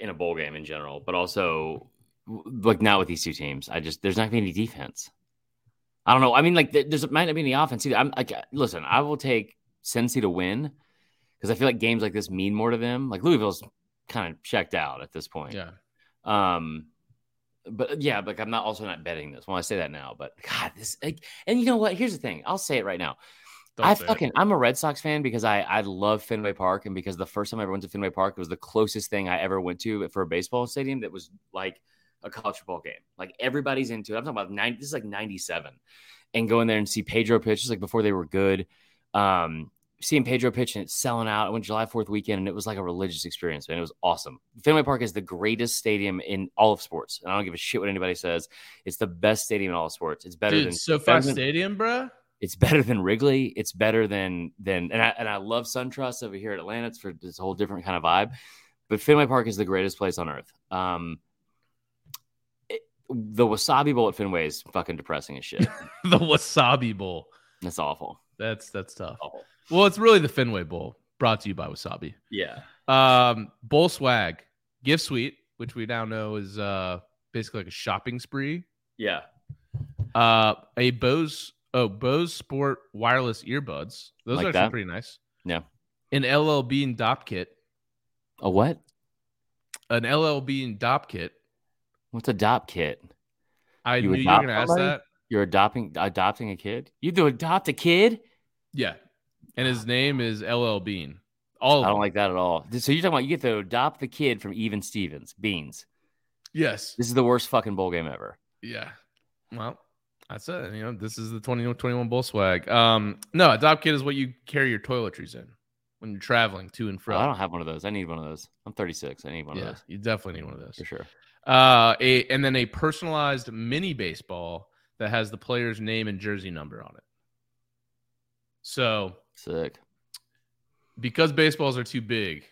in a bowl game in general, but also like not with these two teams. I just there's not gonna be any defense. I don't know. I mean, like there's might not be any offense either. I'm like, listen, I will take Cincy to win because I feel like games like this mean more to them. Like Louisville's kind of checked out at this point. yeah. Um, but yeah, like I'm not also not betting this. Well, I say that now, but God, this like, and you know what? Here's the thing. I'll say it right now. Don't I say it. fucking I'm a Red Sox fan because I I love Fenway Park and because the first time I ever went to Fenway Park it was the closest thing I ever went to for a baseball stadium that was like a college football game. Like everybody's into it. I'm talking about 90 this is like 97. And going there and see Pedro pitch just like before they were good. Um seeing Pedro pitch and it's selling out. I went July 4th weekend and it was like a religious experience, man. It was awesome. Fenway Park is the greatest stadium in all of sports. And I don't give a shit what anybody says. It's the best stadium in all of sports. It's better Dude, than SoFi Stadium, bruh. it's better than Wrigley. It's better than than and I and I love SunTrust over here at Atlanta. It's for this whole different kind of vibe. But Fenway Park is the greatest place on earth. Um, it- the Wasabi Bowl at Fenway is fucking depressing as shit. [LAUGHS] the Wasabi Bowl. That's awful. That's that's tough. Awful. Well, it's really the Fenway Bowl, brought to you by Wasabi. Yeah. Um, Bowl swag, gift suite, which we now know is uh basically like a shopping spree. Yeah. Uh, a Bose oh Bose Sport wireless earbuds. Those Like are actually pretty nice. Yeah. An LL Bean Dopp kit. A what? An LL Bean Dopp kit. What's a dopp kit? I you knew you were going to ask that. You're adopting adopting a kid? You do adopt a kid? Yeah. And his name is LL Bean. All I don't like that at all. So you're talking about you get to adopt the kid from Even Stevens, Beans. yes. This is the worst fucking bowl game ever. Yeah. Well, that's it. You know, this is the 2021 bowl swag. Um, no, adopt kid is what you carry your toiletries in when you're traveling to and Oh. I don't have one of those. I need one of those. I'm 36. I need one yeah, of those you definitely need one of those. for sure. Uh, a and then a personalized mini baseball that has the player's name and jersey number on it. So Sick. because baseballs are too big,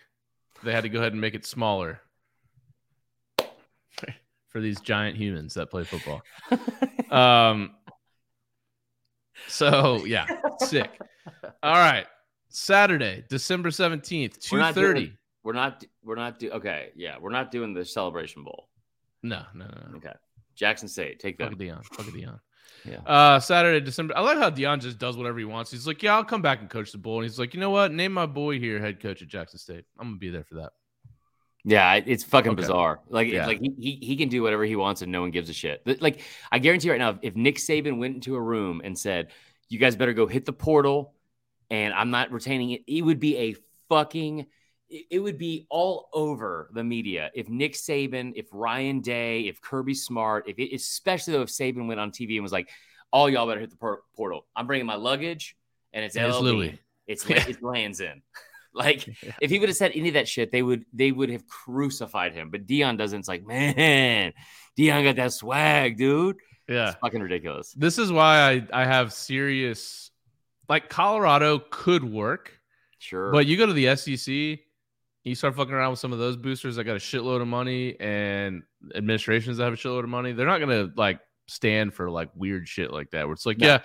they had to go ahead and make it smaller [LAUGHS] for these giant humans that play football. [LAUGHS] Um. So yeah, sick. All right, Saturday, December seventeenth, two thirty. We're not. We're not. Do, okay. Yeah. We're not doing the celebration bowl. No, no, no, no. Okay. Jackson State. Take that. Fuck. Deion. Fuck Deion. Yeah. Uh, Saturday, December. I like how Deion just does whatever he wants. He's like, yeah, I'll come back and coach the bowl. And he's like, you know what? Name my boy here head coach at Jackson State. I'm gonna be there for that. Yeah, it's fucking Okay. bizarre. Like, Yeah. like he, he he can do whatever he wants and no one gives a shit. Like, I guarantee right now, if, if Nick Saban went into a room and said, "You guys better go hit the portal," and I'm not retaining it, it would be a fucking. It would be all over the media if Nick Saban, if Ryan Day, if Kirby Smart, if it, especially though if Saban went on TV and was like, "All y'all better hit the portal. I'm bringing my luggage, and it's And it's. Louis. It's [LAUGHS] Yeah. it lands in." [LAUGHS] Like if he would have said any of that shit, they would they would have crucified him. But Deion doesn't. It's like, man, Deion got that swag, dude. Yeah. It's fucking ridiculous. This is why I, I have serious like Colorado could work, Sure. but you go to the SEC, you start fucking around with some of those boosters that got a shitload of money and administrations that have a shitload of money, they're not gonna like stand for like weird shit like that. Where it's like, No. yeah,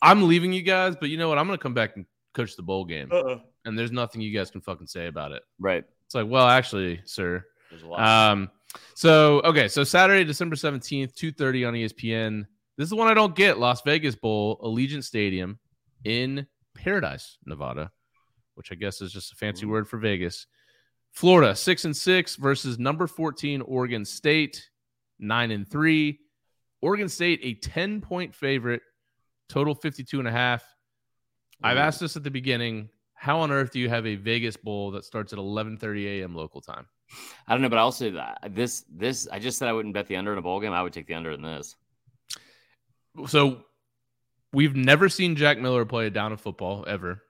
I'm leaving you guys, but you know what? I'm gonna come back and coach the bowl game, Uh-uh. and there's nothing you guys can fucking say about it. right. It's like, well, actually, sir, There's a lot. um, so okay, so Saturday, December seventeenth, two thirty on ESPN. This is the one I don't get: Las Vegas Bowl, Allegiant Stadium in Paradise, Nevada, which I guess is just a fancy Ooh. word for Vegas. Florida six and six versus number fourteen Oregon State nine and three. Oregon State a ten point favorite, total 52 and a half. I've mm. asked this at the beginning. How on earth do you have a Vegas Bowl that starts at 11:30 a.m. local time? I don't know, but I'll say that this this I just said I wouldn't bet the under in a bowl game. I would take the under in this. So we've never seen Jack Miller play a down of football ever.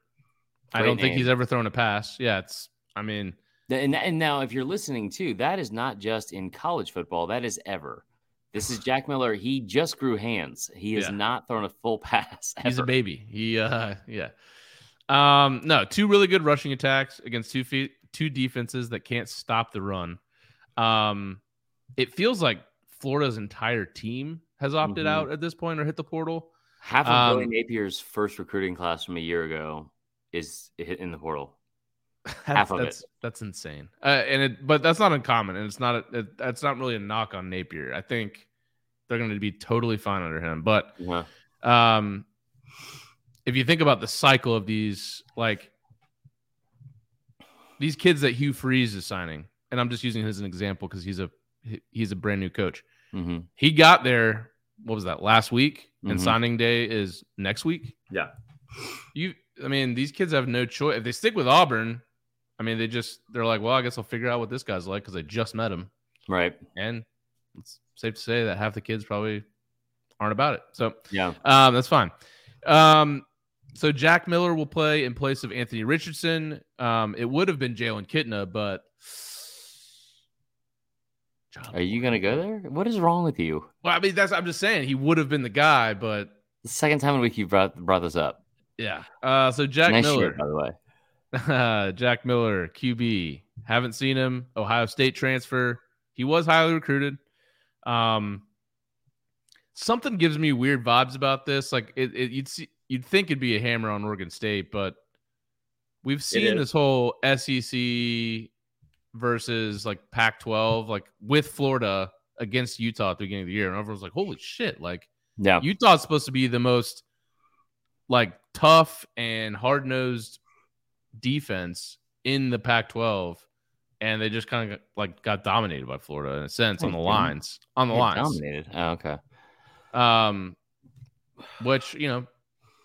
I don't think he's ever thrown a pass. Yeah, it's. I mean, And, and now, if you're listening too, that is not just in college football. That is ever. This is [SIGHS] Jack Miller. He just grew hands. He has Yeah. not thrown a full [LAUGHS] pass. he's a baby. He, uh, yeah. Um, no, two really good rushing attacks against two feet, two defenses that can't stop the run. Um, it feels like Florida's entire team has opted Mhm. out at this point or hit the portal. Half of Um, Billy Napier's first recruiting class from a year ago is hit in the portal. Half of it. that's, That's insane. Uh, and it, but that's not uncommon, and it's not. A, it, that's not really a knock on Napier. I think they're going to be totally fine under him. But Yeah. um, if you think about the cycle of these, like these kids that Hugh Freeze is signing, and I'm just using him as an example because he's a he's a brand new coach. hmm He got there. What was that last week? And Mhm. signing day is next week. Yeah. You, I mean, these kids have no choice. If they stick with Auburn, I mean, they just they're like, well, I guess I'll figure out what this guy's like because I just met him, Right. and it's safe to say that half the kids probably aren't about it. So Yeah. um, that's fine. Um, so Jack Miller will play in place of Anthony Richardson. Um, it would have been Jalen Kitna, but Are you gonna go there? What is wrong with you? Well, I mean, that's I'm just saying he would have been the guy, but The second time in a week you brought brought this up. yeah. Uh, so Jack nice Miller, shirt, by the way. [LAUGHS] Jack Miller, QB. Haven't seen him. Ohio State transfer. He was highly recruited. Um, something gives me weird vibes about this. Like it, it you'd see, you'd think it'd be a hammer on Oregon State, but we've seen this whole SEC versus like Pac-12, like with Florida against Utah at the beginning of the year, and everyone's like, "Holy shit!" Like Yeah. Utah's supposed to be the most like tough and hard nosed defense in the Pac-12, and they just kind of like got dominated by Florida in a sense on the lines. On the lines, Dominated. Oh, okay. um, which you know,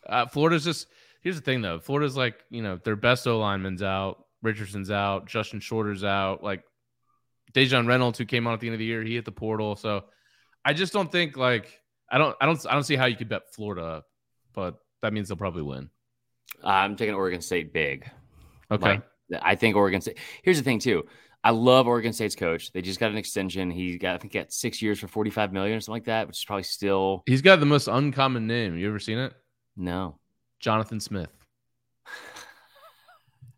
uh, Florida's just here's the thing though. Florida's like you know their best O lineman's out, Richardson's out, Justin Shorter's out, like Dejan Reynolds who came on at the end of the year, he hit the portal. So I just don't think like I don't I don't I don't see how you could bet Florida, but that means they'll probably win. I'm taking Oregon State big. Okay. Like, I think Oregon State. Here's the thing too. I love Oregon State's coach. They just got an extension. He got I think got six years for 45 million or something like that, which is probably still He's got the most uncommon name. You ever seen it? no. Jonathan Smith.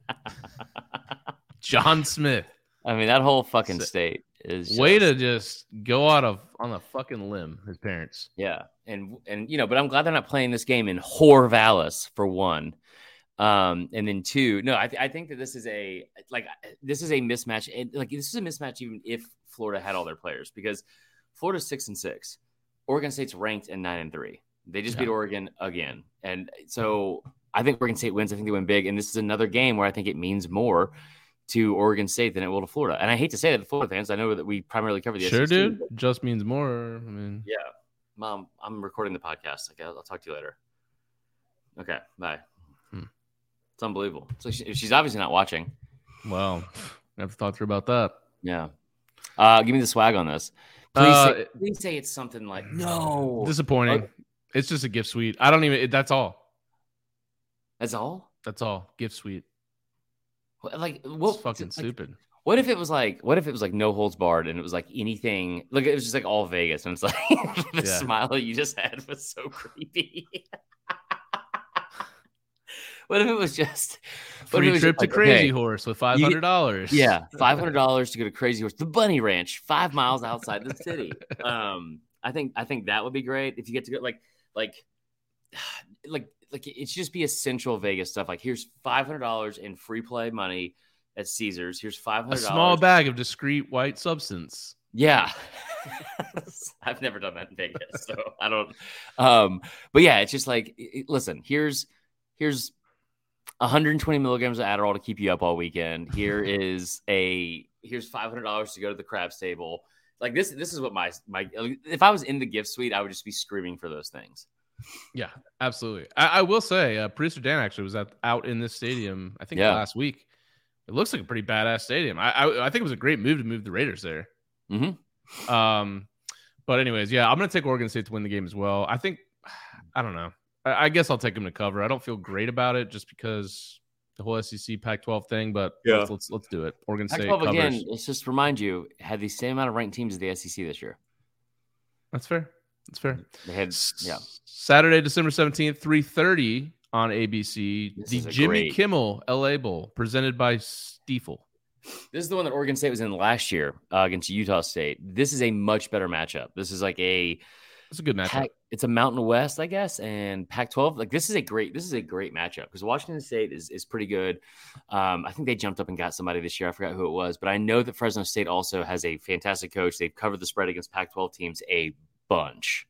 [LAUGHS] John Smith. I mean that whole fucking state is Way just- to just go out of on a fucking limb, his parents. Yeah, and and you know, but I'm glad they're not playing this game in Corvallis for one, um, and then two. No, I, th- I think that this is a like this is a mismatch, and like this is a mismatch even if Florida had all their players because Florida's six and six, Oregon State's ranked in nine and three. They just Yeah. beat Oregon again, and so I think Oregon State wins. I think they win big, and this is another game where I think it means more to Oregon State than it will to Florida. And I hate to say that to Florida fans. I know that we primarily cover the Sure, SEC, dude. but- Just means more. I mean, Yeah, mom, I'm recording the podcast. I'll talk to you later. Okay, bye. It's unbelievable. So she, she's obviously not watching. well, I have to talk through about that. Yeah. Uh, give me the swag on this. Please, Uh, say, please say it's something like no. Disappointing. It's just a gift suite. I don't even. It, that's all. That's all. That's all. Gift suite. What- Like It's what? fucking like, stupid. What if it was like? What if it was like no holds barred and it was like anything? Look, it was just like all Vegas, and it's like [LAUGHS] the Yeah. smile you just had was so [LAUGHS] creepy. What if it was just what if it Free was trip just to like, Crazy okay, Horse with five hundred dollars. Yeah, [LAUGHS] five hundred dollars to go to Crazy Horse, the Bunny Ranch, five miles outside the city. [LAUGHS] Um, I think I think that would be great if you get to go like like [SIGHS] like like it should just be essential Vegas stuff. Like here's five hundred dollars in free play money at Caesars. Here's five hundred. A small bag of discreet white substance. Yeah. [LAUGHS] I've never done that in Vegas, so I don't. Um, but yeah, it's just like, listen, here's here's 120 milligrams of Adderall to keep you up all weekend. Here is a here's 500 dollars to go to the craps table. Like this, this is what my my. If I was in the gift suite, I would just be screaming for those things. Yeah, absolutely. I, I will say, uh, producer Dan actually was at, out in this stadium. I think Yeah. last week. It looks like a pretty badass stadium. I, I I think it was a great move to move the Raiders there. Mhm. Um, but anyways, yeah, I'm gonna take Oregon State to win the game as well. I think [SIGHS] I don't know. I, I guess I'll take them to cover. I don't feel great about it just because the whole SEC Pac-12 thing, but Yeah. let's, let's let's do it. Oregon State Pac-12 covers. again. Let's just remind you, had the same amount of ranked teams as the SEC this year. That's fair. That's fair. They had, yeah. Saturday, December 17th, 3:30 on ABC, This the Jimmy great- Kimmel LA Bowl presented by Stifel. This is the one that Oregon State was in last year uh, against Utah State. This is a much better matchup. This is like a It's a good matchup. Pac, it's a Mountain West, I guess, and Pac-12. Like this is a great this is a great matchup because Washington State is is pretty good. Um, I think they jumped up and got somebody this year. I forgot who it was, but I know that Fresno State also has a fantastic coach. They've covered the spread against Pac-12 teams a bunch.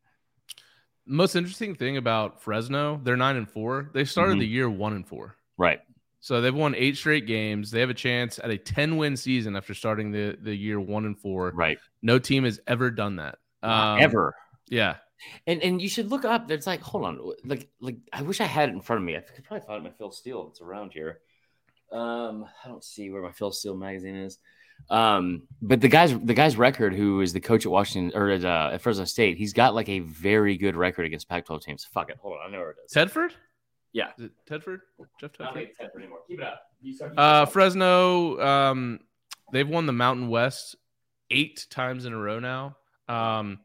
Most interesting thing about Fresno, they're nine and four. They started Mhm. the year one and four. Right. So they've won eight straight games. They have a chance at a 10 win season after starting the, the year one and four. Right. No team has ever done that. Um, Ever. Yeah. And and you should look up. There's like, hold on, like like I wish I had it in front of me. I could probably find my Phil Steele. It's around here. Um, I don't see where my Phil Steele magazine is. Um, but the guy's the guy's record, who is the coach at Washington or at, uh, at Fresno State, he's got like a very good record against Pac-12 teams. Fuck it, hold on, I know where it is. Tedford? Yeah. Is it Tedford? Jeff Tedford? maybe Tedford anymore. Keep it up. You start- Uh, Fresno, um, they've won the Mountain West eight times in a row now. Um,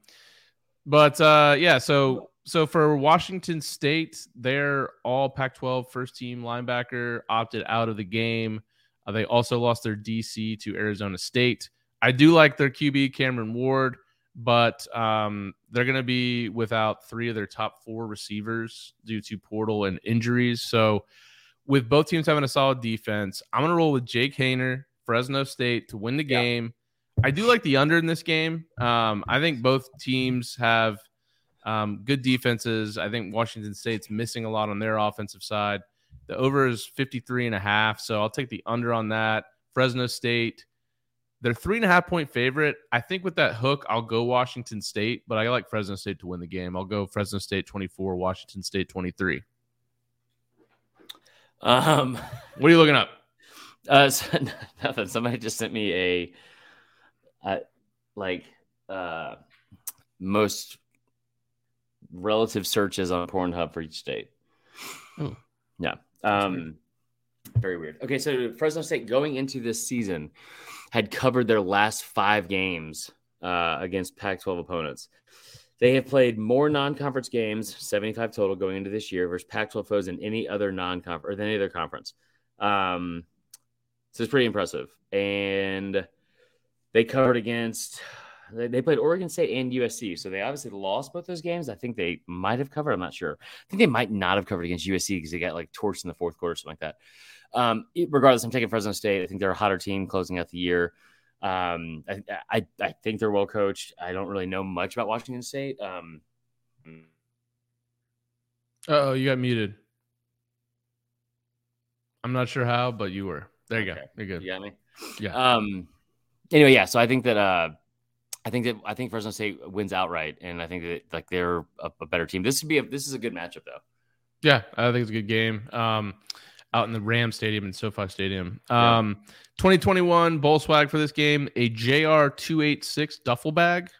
but uh, yeah, so so for Washington State, their all Pac-12 first team linebacker opted out of the game. Uh, they also lost their DC to Arizona State. I do like their QB Cameron Ward, but um, they're going to be without three of their top four receivers due to portal and injuries. So with both teams having a solid defense, I'm going to roll with Jake Haener, Fresno State to win the game. I do like the under in this game. Um, I think both teams have um, good defenses. I think Washington State's missing a lot on their offensive side. The over is 53 and a half. So I'll take the under on that. Fresno State, they're three and a half point favorite. I think with that hook, I'll go Washington State, but I like Fresno State to win the game. I'll go Fresno State 24, Washington State 23. Um, What are you looking up? [LAUGHS] uh, so, [LAUGHS] nothing. Somebody just sent me a, uh, like, uh, most relative searches on Pornhub for each state. Oh. Yeah. Um, very weird. Okay, so Fresno State going into this season had covered their last five games uh, against Pac-12 opponents. They have played more non-conference games, 75 total, going into this year versus Pac-12 foes in any other non-conference or than any other conference. Um, so it's pretty impressive. And they covered against [SIGHS] they, played Oregon State and USC. So they obviously lost both those games. I think they might have covered. I'm not sure. I think they might not have covered against USC because they got like torched in the fourth quarter, or something like that. Um, regardless, I'm taking Fresno State. I think they're a hotter team closing out the year. Um, I, I, I think they're well coached. I don't really know much about Washington State. Um, Oh, you got muted. I'm not sure how, but you were. There you Okay. go. You're good. you got me. Yeah. Um. Anyway, yeah. So I think that uh, I think that I think Fresno State wins outright, and I think that like they're a, a better team. This would be a this is a good matchup though. Yeah, I think it's a good game. Um, out in the Ram Stadium and SoFi Stadium. Yeah. Um, 2021 bowl swag for this game: a JR 286 duffel bag.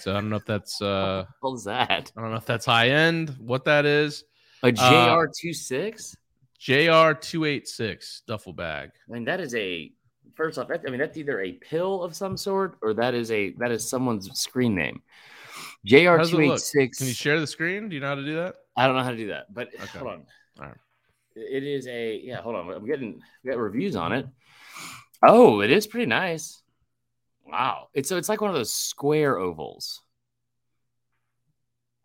So I don't know if that's uh, [LAUGHS] What was that? I don't know if that's high end. What that is? A JR 26 JR 286 duffel bag. I mean, that is a first off. I mean, that's either a pill of some sort or that is a that is someone's screen name. JR How does it two eight six. Can you share the screen? Do you know how to do that? I don't know how to do that, but Okay. hold on. All right. It is a yeah. Hold on, I'm getting we got reviews on it. Oh, it is pretty nice. Wow, it's so it's like one of those square ovals.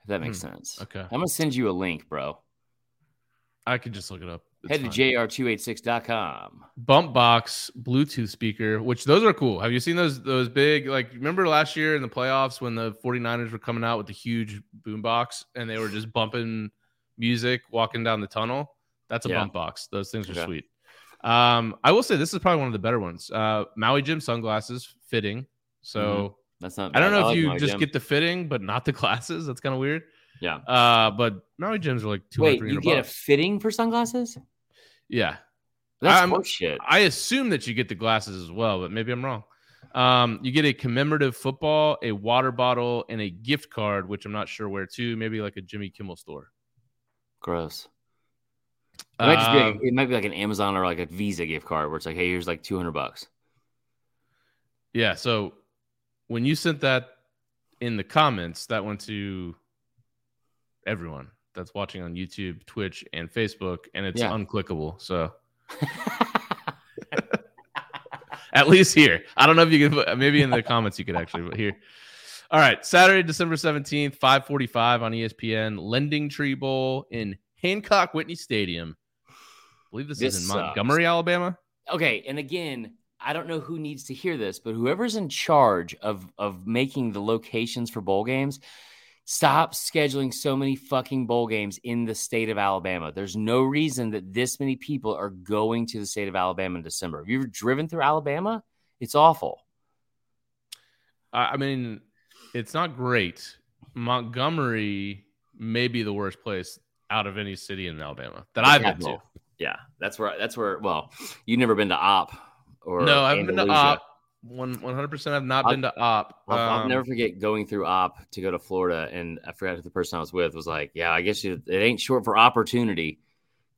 If that makes hmm. sense. Okay. I'm gonna send you a link, bro. I could just look it up. It's Head fine. to jr286.com. bump box Bluetooth speaker, which those are cool. Have you seen those those big like remember last year in the playoffs when the 49ers were coming out with the huge boom box and they were just bumping music walking down the tunnel? That's a Yeah. bump box. Those things are Okay. sweet. Um, I will say this is probably one of the better ones. Uh, Maui Jim sunglasses fitting. So That's not. I don't bad. know if like you Maui just Jim. get the fitting but not the glasses. That's kind of weird. Yeah. Uh, but Maui Jims are like 200 Wait, you 300 get a fitting for sunglasses? yeah. That's I'm- I assume that you get the glasses as well, but maybe I'm wrong. Um, you get a commemorative football, a water bottle, and a gift card, which I'm not sure where to. Maybe like a Jimmy Kimmel store. Gross. It might just be like, Um, it might be like an Amazon or like a Visa gift card where it's like, hey, here's like 200 bucks. yeah. So when you sent that in the comments, that went to everyone that's watching on YouTube, Twitch, and Facebook, and it's Yeah. unclickable. So [LAUGHS] at least here, I don't know if you can. Maybe in the comments you could actually but here. All right, Saturday, December seventeenth, five forty-five on ESPN, Lending Tree Bowl in Hancock Whitney Stadium. I believe this, This is in sucks. Montgomery, Alabama. okay, and again, I don't know who needs to hear this, but whoever's in charge of of making the locations for bowl games, stop scheduling so many fucking bowl games in the state of Alabama. There's no reason that this many people are going to the state of Alabama in December. Have you ever driven through Alabama? It's awful. I, mean, it's not great. Montgomery may be the worst place out of any city in Alabama that I've been to. Yeah, that's where that's where. Well, you've never been to Opp or No, I haven't been to Opp. One one hundred percent. I've not I'll- been to Opp. I'll, I'll Um, never forget going through Opp to go to Florida, and I forgot who the person I was with was like, "Yeah, I guess you, it ain't short for opportunity,"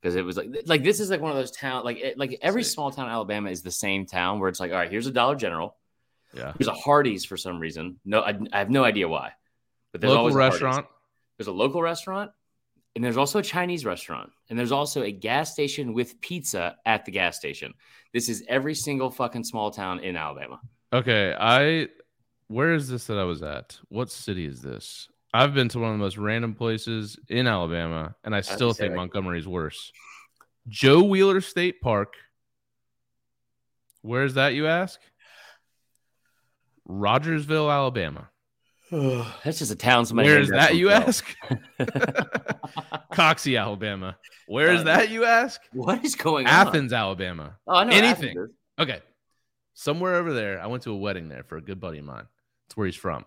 because it was like, like this is like one of those town, like it, like every Sick. small town in Alabama is the same town where it's like, all right, here's a Dollar General, Yeah. here's a Hardee's for some reason. No, I, I have no idea why, but there's Local always restaurant. There's a local restaurant, and there's also a Chinese restaurant, and there's also a gas station with pizza at the gas station. This is every single fucking small town in Alabama. Okay, I where is this that I was at? What city is this? I've been to one of the most random places in Alabama, and I still think Montgomery's worse. Joe Wheeler State Park. Where's that, you ask? Rogersville, Alabama. That's just a town. Somebody Where is that, you themselves. ask? [LAUGHS] Coxey, Alabama. Where is Uh, that, you ask? What is going on? Athens, Alabama. Oh, I know anything. Okay. Somewhere over there, I went to a wedding there for a good buddy of mine. That's where he's from.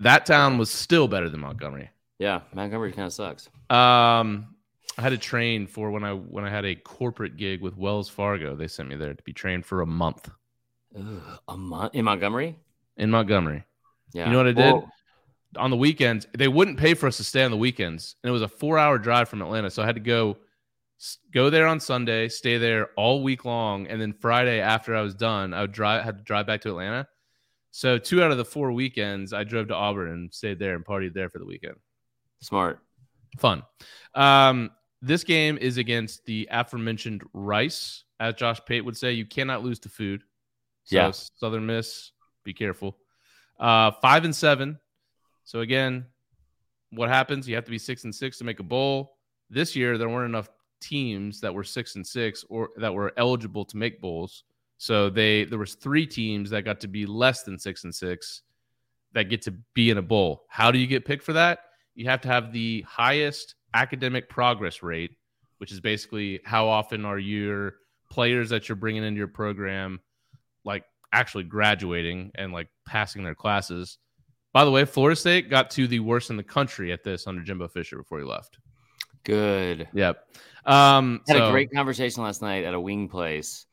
That town was still better than Montgomery. Yeah, Montgomery kind of sucks. Um, I had to train for when I when I had a corporate gig with Wells Fargo. They sent me there to be trained for a month Ugh, a month in Montgomery. in Montgomery. Yeah. You know what I did? On the weekends, they wouldn't pay for us to stay on the weekends, and it was a four-hour drive from Atlanta. So I had to go go there on Sunday, stay there all week long, and then Friday after I was done, I would drive had to drive back to Atlanta. So two out of the four weekends, I drove to Auburn and stayed there and partied there for the weekend. smart. Fun. Um, this game is against the aforementioned Rice, as Josh Pate would say. You cannot lose to food. So Yeah. Southern Miss, be careful. Uh, five and seven. So again, what happens? You have to be six and six to make a bowl. This year, there weren't enough teams that were six and six or that were eligible to make bowls. So they there was three teams that got to be less than six and six that get to be in a bowl. How do you get picked for that? You have to have the highest academic progress rate, which is basically how often are your players that you're bringing into your program, like actually graduating and like passing their classes. By the way, Florida State got to the worst in the country at this under Jimbo Fisher before he left. Good. Yep. Um, Had so- a great conversation last night at a wing place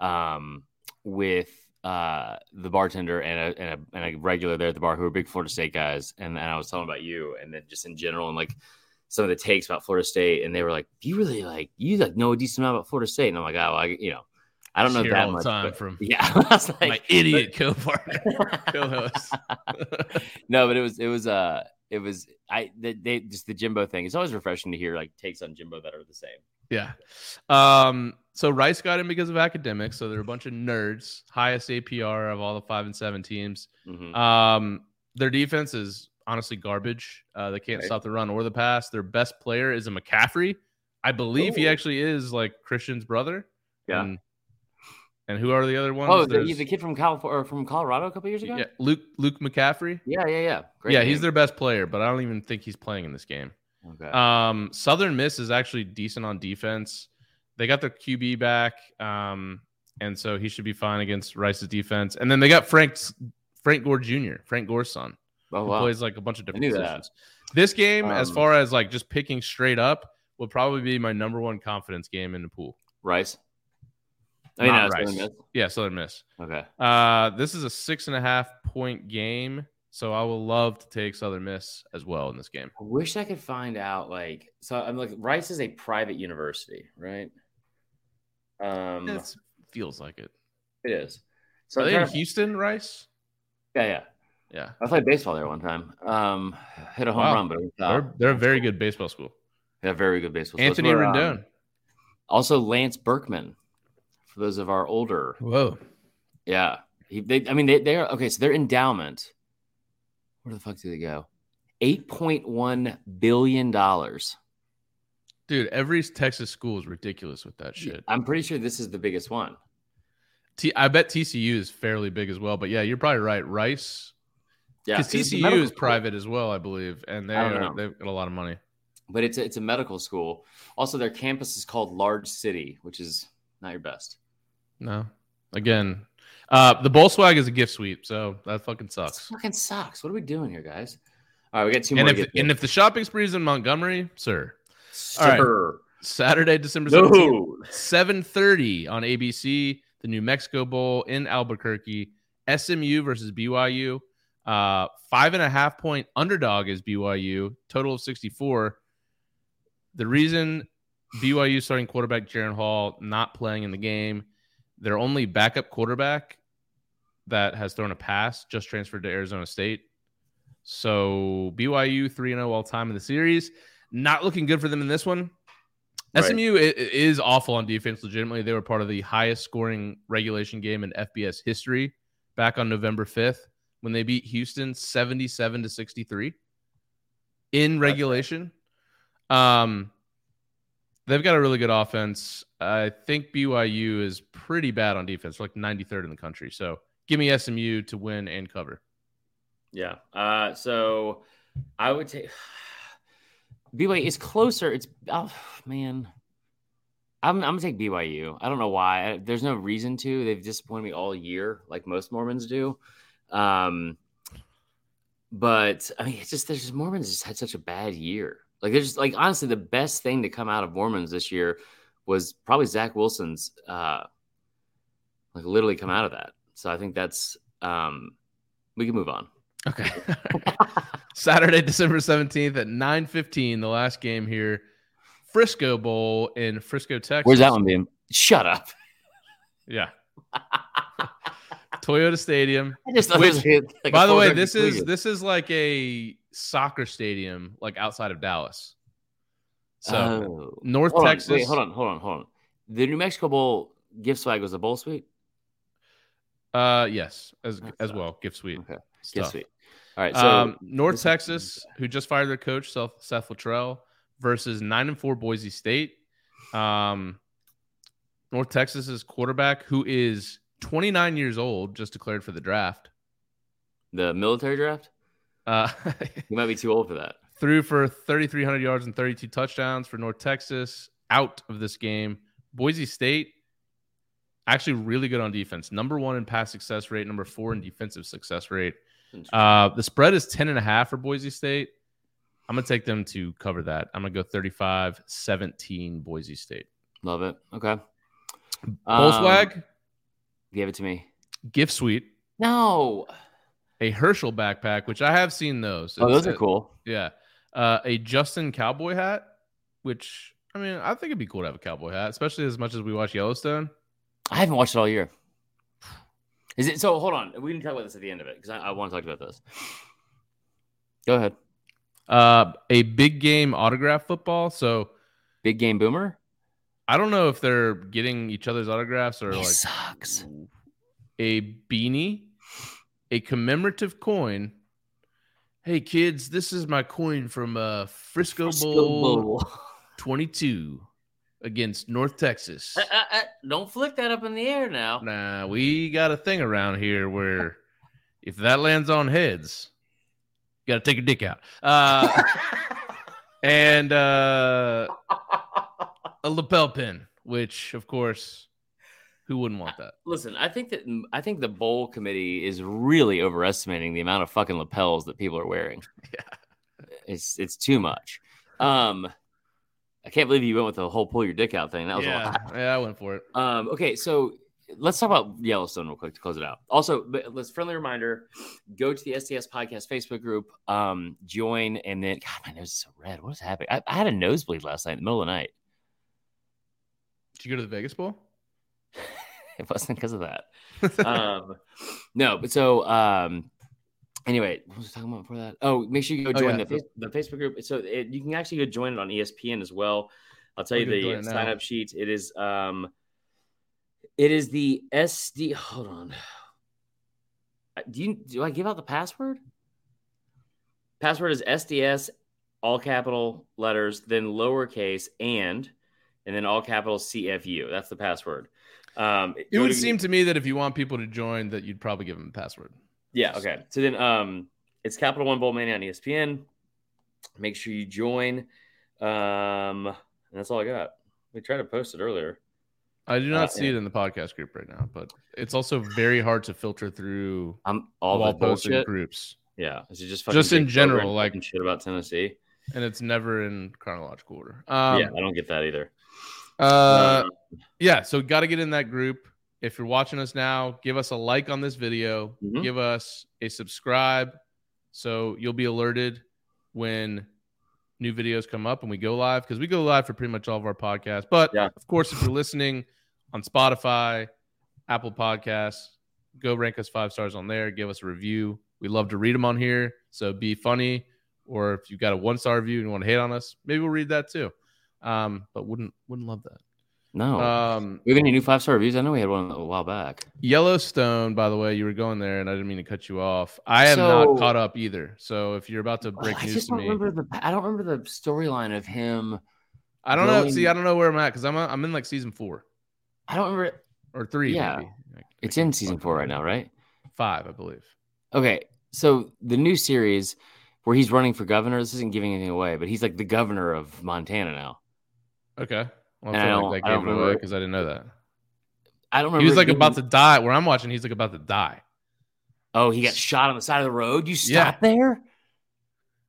um, with uh, the bartender and a, and, a, and a regular there at the bar who are big Florida State guys. And, and I was telling about you and then just in general and like some of the takes about Florida State. And they were like, you really like, you like know a decent amount about Florida State. And I'm like, oh, I, you know, I don't know that all much. time but- from [LAUGHS] yeah. [LAUGHS] I was like, my idiot co-partner, [LAUGHS] co-host. no, but it was it was uh it was I they, they just the Jimbo thing. It's always refreshing to hear like takes on Jimbo that are the same. Yeah. Um, so Rice got in because of academics. So they're a bunch of nerds, highest APR of all the five and seven teams. Mhm. Um, their defense is honestly garbage. Uh, they can't Right. stop the run or the pass. Their best player is a McCaffrey. I believe he actually is like Christian's brother. Yeah. And, and who are the other ones? Oh, the, the kid from California or from Colorado a couple years ago. yeah, Luke Luke McCaffrey. yeah, yeah. yeah. Great yeah, he's their best player, but I don't even think he's playing in this game. Okay. Um, Southern Miss is actually decent on defense. They got their QB back, um, and so he should be fine against Rice's defense. And then they got Frank's Frank Gore Jr., Frank Gore's son, oh wow. plays like a bunch of different knew that. positions. This game, as Um, far as like just picking straight up, will probably be my number one confidence game in the pool. Rice. I mean, Not no, Southern Rice. Miss. Yeah, Southern Miss. Okay. Uh, this is a six and a half point game, so I will love to take Southern Miss as well in this game. I wish I could find out. Like, so I'm like, Rice is a private university, right? Um, It feels like it. it is. So Are they in trying to- Houston, Rice? yeah, yeah. Yeah. I played baseball there one time. Um, hit a home Wow. run, but it was They're, not. they're a very For those of our older, Whoa. yeah, he, they, I mean, they, they're okay. So their endowment. Where the fuck do they go? Eight point one billion dollars. Dude, every Texas school is ridiculous with that shit. I'm pretty sure this is the biggest one. T- I bet TCU is fairly big as well. But yeah, you're probably right. Rice, Yeah, because 'cause it's a TCU is school. private as well, I believe, and they are they've got a lot of money. but it's a, it's a medical school. Also, their campus is called Large City, which is not your best. No, again, uh, the bowl swag is a gift sweep, so that fucking sucks. fucking sucks. What are we doing here, guys? All right, we got two And more. if and if the shopping spree is in Montgomery, sir, right. Saturday, December no, 7:30 on ABC, the New Mexico Bowl in Albuquerque. SMU versus BYU. Uh, five and a half point underdog is BYU. Total of 64. The reason BYU starting quarterback Jaren Hall not playing in the game, their only backup quarterback that has thrown a pass just transferred to Arizona State. So BYU 3 0 all time in the series. Not looking good for them in this one. Right. SMU is awful on defense. Legitimately, they were part of the highest scoring regulation game in FBS history back on November 5th when they beat Houston 77 to 63 in regulation. Um, they've got a really good offense. I think BYU is pretty bad on defense, like 93rd in the country. So give me SMU to win and cover. Yeah. Uh, so I would take [SIGHS] BYU. It's closer. It's oh man. I'm, I'm gonna take BYU. I don't know why. There's no reason to. They've disappointed me all year, like most Mormons do. Um, but I mean, it's just there's just Mormons just had such a bad year. Like there's just like honestly, the best thing to come out of Mormons this year was probably Zach Wilson's uh like literally come out of that. So I think that's um we can move on. Okay. [LAUGHS] Saturday, December 17th at 9:15, the last game here. Frisco Bowl in Frisco, Texas. Where's that one being? Shut up. [LAUGHS] Yeah. Toyota Stadium. I just Which, like By the way, this is this is like a soccer stadium like outside of Dallas. So, Oh. North Hold on, Texas. wait, hold on, hold on, hold on. The New Mexico Bowl gift swag was a bowl suite. Uh yes, as That's as well, gift suite. Okay, gift suite. All right, so um, North this Texas, who just fired their coach Seth, Seth Littrell, versus nine and four Boise State. Um, North Texas's quarterback, who is 29 years old, just declared for the draft. the military draft. Uh, [LAUGHS] You might be too old for that. [LAUGHS] threw for 3,300 yards and 32 touchdowns for North Texas. Out of this game, Boise State Actually, really good on defense. Number one in pass success rate, number four in defensive success rate. Uh, the spread is 10 and a half for Boise State. I'm going to take them to cover that. I'm going to go 35 17 Boise State. Love it. Okay. Bullswag, Um, give it to me. gift suite, No. A Herschel backpack, which I have seen those. Oh, It's those are cool. Yeah. Uh, a Justin cowboy hat, which I mean, I think it'd be cool to have a cowboy hat, especially as much as we watch Yellowstone. I haven't watched it all year. Is it so? Hold on. We can talk about this at the end of it because I, I want to talk about this. Go ahead. Uh, a big game autograph football. So Big game boomer. I don't know if they're getting each other's autographs or like sucks. a beanie, a commemorative coin. Hey kids, this is my coin from uh Frisco, Frisco Bowl, Bowl. [LAUGHS] 22 against North Texas. Uh, uh, uh, don't flick that up in the air now. Nah, we got a thing around here where if that lands on heads, you got to take a dick out. Uh, [LAUGHS] and uh, a lapel pin, which of course, who wouldn't want that? Listen, I think that I think the bowl committee is really overestimating the amount of fucking lapels that people are wearing. [LAUGHS] Yeah. It's it's too much. Um I can't believe you went with the whole pull your dick out thing. That was a Yeah, lot. yeah, I went for it. Um, okay, so let's talk about Yellowstone real quick to close it out. Also, but let's friendly reminder: go to the STS Podcast Facebook group, um, join, and then God, my nose is so red. What is happening? I, I had a nosebleed last night in the middle of the night. Did you go to the Vegas Bowl? [LAUGHS] It wasn't because of that. um, no, but so um, anyway, what was I talking about before that? Oh, make sure you go Oh, join yeah. the, the Facebook group. So it, you can actually go join it on ESPN as well. I'll tell We're you the join it now. sign up sheet. It is um, it is the SD. Hold on. Do you do I give out the password? Password is SDS, all capital letters, then lowercase and, and then all capital CFU. That's the password. Um, It would to- seem to me that if you want people to join, that you'd probably give them a password. yeah. Okay. So then, um, it's Capital One Bowl Mania on ESPN. Make sure you join. Um, and that's all I got. We tried to post it earlier. I do not Uh, see it in the podcast group right now, but it's also very hard to filter through I'm all wall the bullshit. groups, Yeah. Is it just Just in general, like- shit about Tennessee? and it's never in chronological order. Um, yeah, I don't get that either. Uh, yeah. So got to get in that group. If you're watching us now, give us a like on this video. Mhm. Give us a subscribe, so you'll be alerted when new videos come up and we go live because we go live for pretty much all of our podcasts. But Yeah. of course, if you're listening on Spotify, Apple Podcasts, go rank us five stars on there. Give us a review. We love to read them on here. So be funny, or if you've got a one star review and you want to hate on us, maybe we'll read that too. Um, but wouldn't wouldn't love that. no. Um, we have any new five star reviews? I know we had one a while back. Yellowstone, by the way, you were going there, and I didn't mean to cut you off. I am So- not caught up either. So if you're about to break news to don't me, remember the. I don't remember the storyline of him. I don't know. See, I don't know where I'm at because I'm I'm in like season four I don't remember. or three. Yeah. maybe. It's in season four right now, right? Five, I believe. Okay, so the new series where he's running for governor. This isn't giving anything away, but he's like the governor of Montana now. Okay. Well, I feel don't- like that gave it away remember- because I didn't know that. I don't remember. He was like being- about to die. Where I'm watching, he's like about to die. Oh, he got shot on the side of the road. You Yeah. stopped there?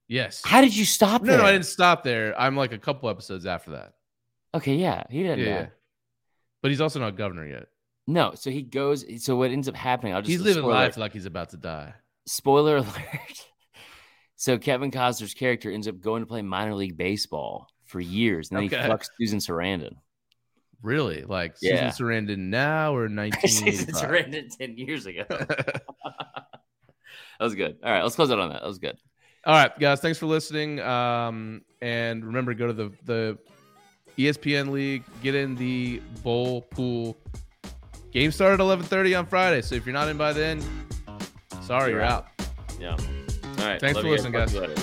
Yes. How did you stop no, there? no, I didn't stop there. I'm like a couple episodes after that. Okay, yeah, he didn't. Yeah, yeah. But he's also not governor yet. No, so he goes. So what ends up happening? I'll just He's living spoiler, life like he's about to die. Spoiler [LAUGHS] alert. So Kevin Costner's character ends up going to play minor league baseball for years, and then Okay. he fucks Susan Sarandon. Really? Like Yeah. Susan Sarandon now or [LAUGHS] Susan Sarandon ten years ago. [LAUGHS] [LAUGHS] that was good. All right, let's close out on that. That was good. All right, guys. Thanks for listening. Um, and remember, go to the the ESPN League. Get in the bowl pool. Game started at 11:30 on Friday. So if you're not in by then, sorry, You're you're out. out. Yeah. All right. Thanks for listening, guys. to you later.